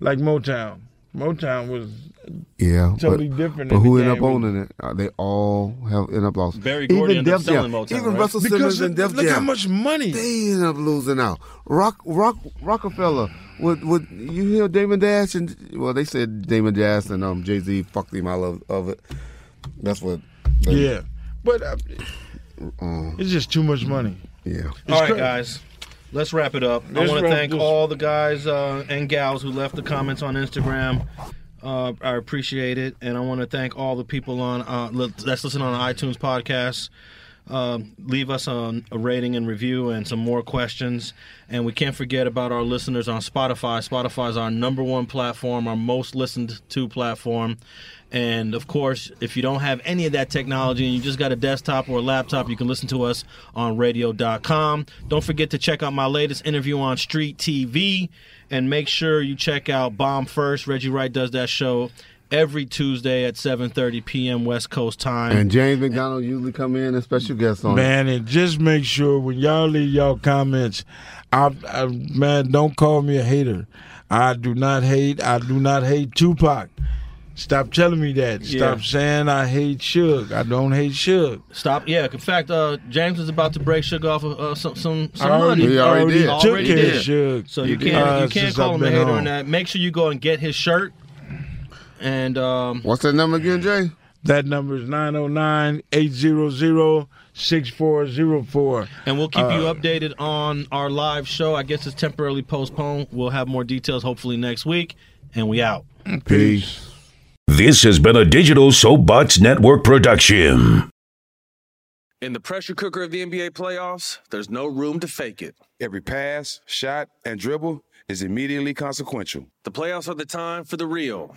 Like Motown. Motown was yeah. totally but, different. But than who the ended up owning it? Uh, they all have ended up lost. Berry Gordy ended up Def Jam, Motown, even right? Russell Because Simmons and Def look Jam. how much money. they ended up losing out. Rock, Rock, Rockefeller. Would would you hear Damon Dash and well they said Damon Dash and um Jay Z fucked him out of, of it. That's what. they- Yeah, but uh, Um, it's just too much money. yeah. All right, crazy. guys. Let's wrap it up. I Let's want to thank this. all the guys uh, and gals who left the comments on Instagram. Uh, I appreciate it, and I want to thank all the people on uh, li- that's listening on the iTunes podcast. Uh, leave us a, a rating and review and some more questions. And we can't forget about our listeners on Spotify. Spotify is our number one platform, our most listened to platform. And of course, if you don't have any of that technology and you just got a desktop or a laptop, you can listen to us on radio.com. Don't forget to check out my latest interview on Street TV and make sure you check out Bomb First. Reggie Wright does that show every Tuesday at 7:30 p.m. West Coast time. And James McDonald usually come in as special guest on. it. Man, and just make sure when y'all leave y'all comments, I, I man, don't call me a hater. I do not hate. I do not hate Tupac. Stop telling me that. Stop Yeah. saying I hate Suge. I don't hate Suge. Stop. Yeah. In fact, uh, James is about to break Sugar off of, uh, some some, some already, money. He already did. took Already his did. Suge. So you did. can't Uh, you can't call I've him a hater home. on that. Make sure you go and get his shirt. And um, What's that number again, Jay? That number is 909-800-6404. and we'll keep you Uh, updated on our live show. I guess it's temporarily postponed. We'll have more details hopefully next week. And we out. Peace. This has been a Digital Soapbox Network production. In the pressure cooker of the NBA playoffs, there's no room to fake it. Every pass, shot, and dribble is immediately consequential. The playoffs are the time for the real.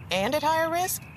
and at higher risk?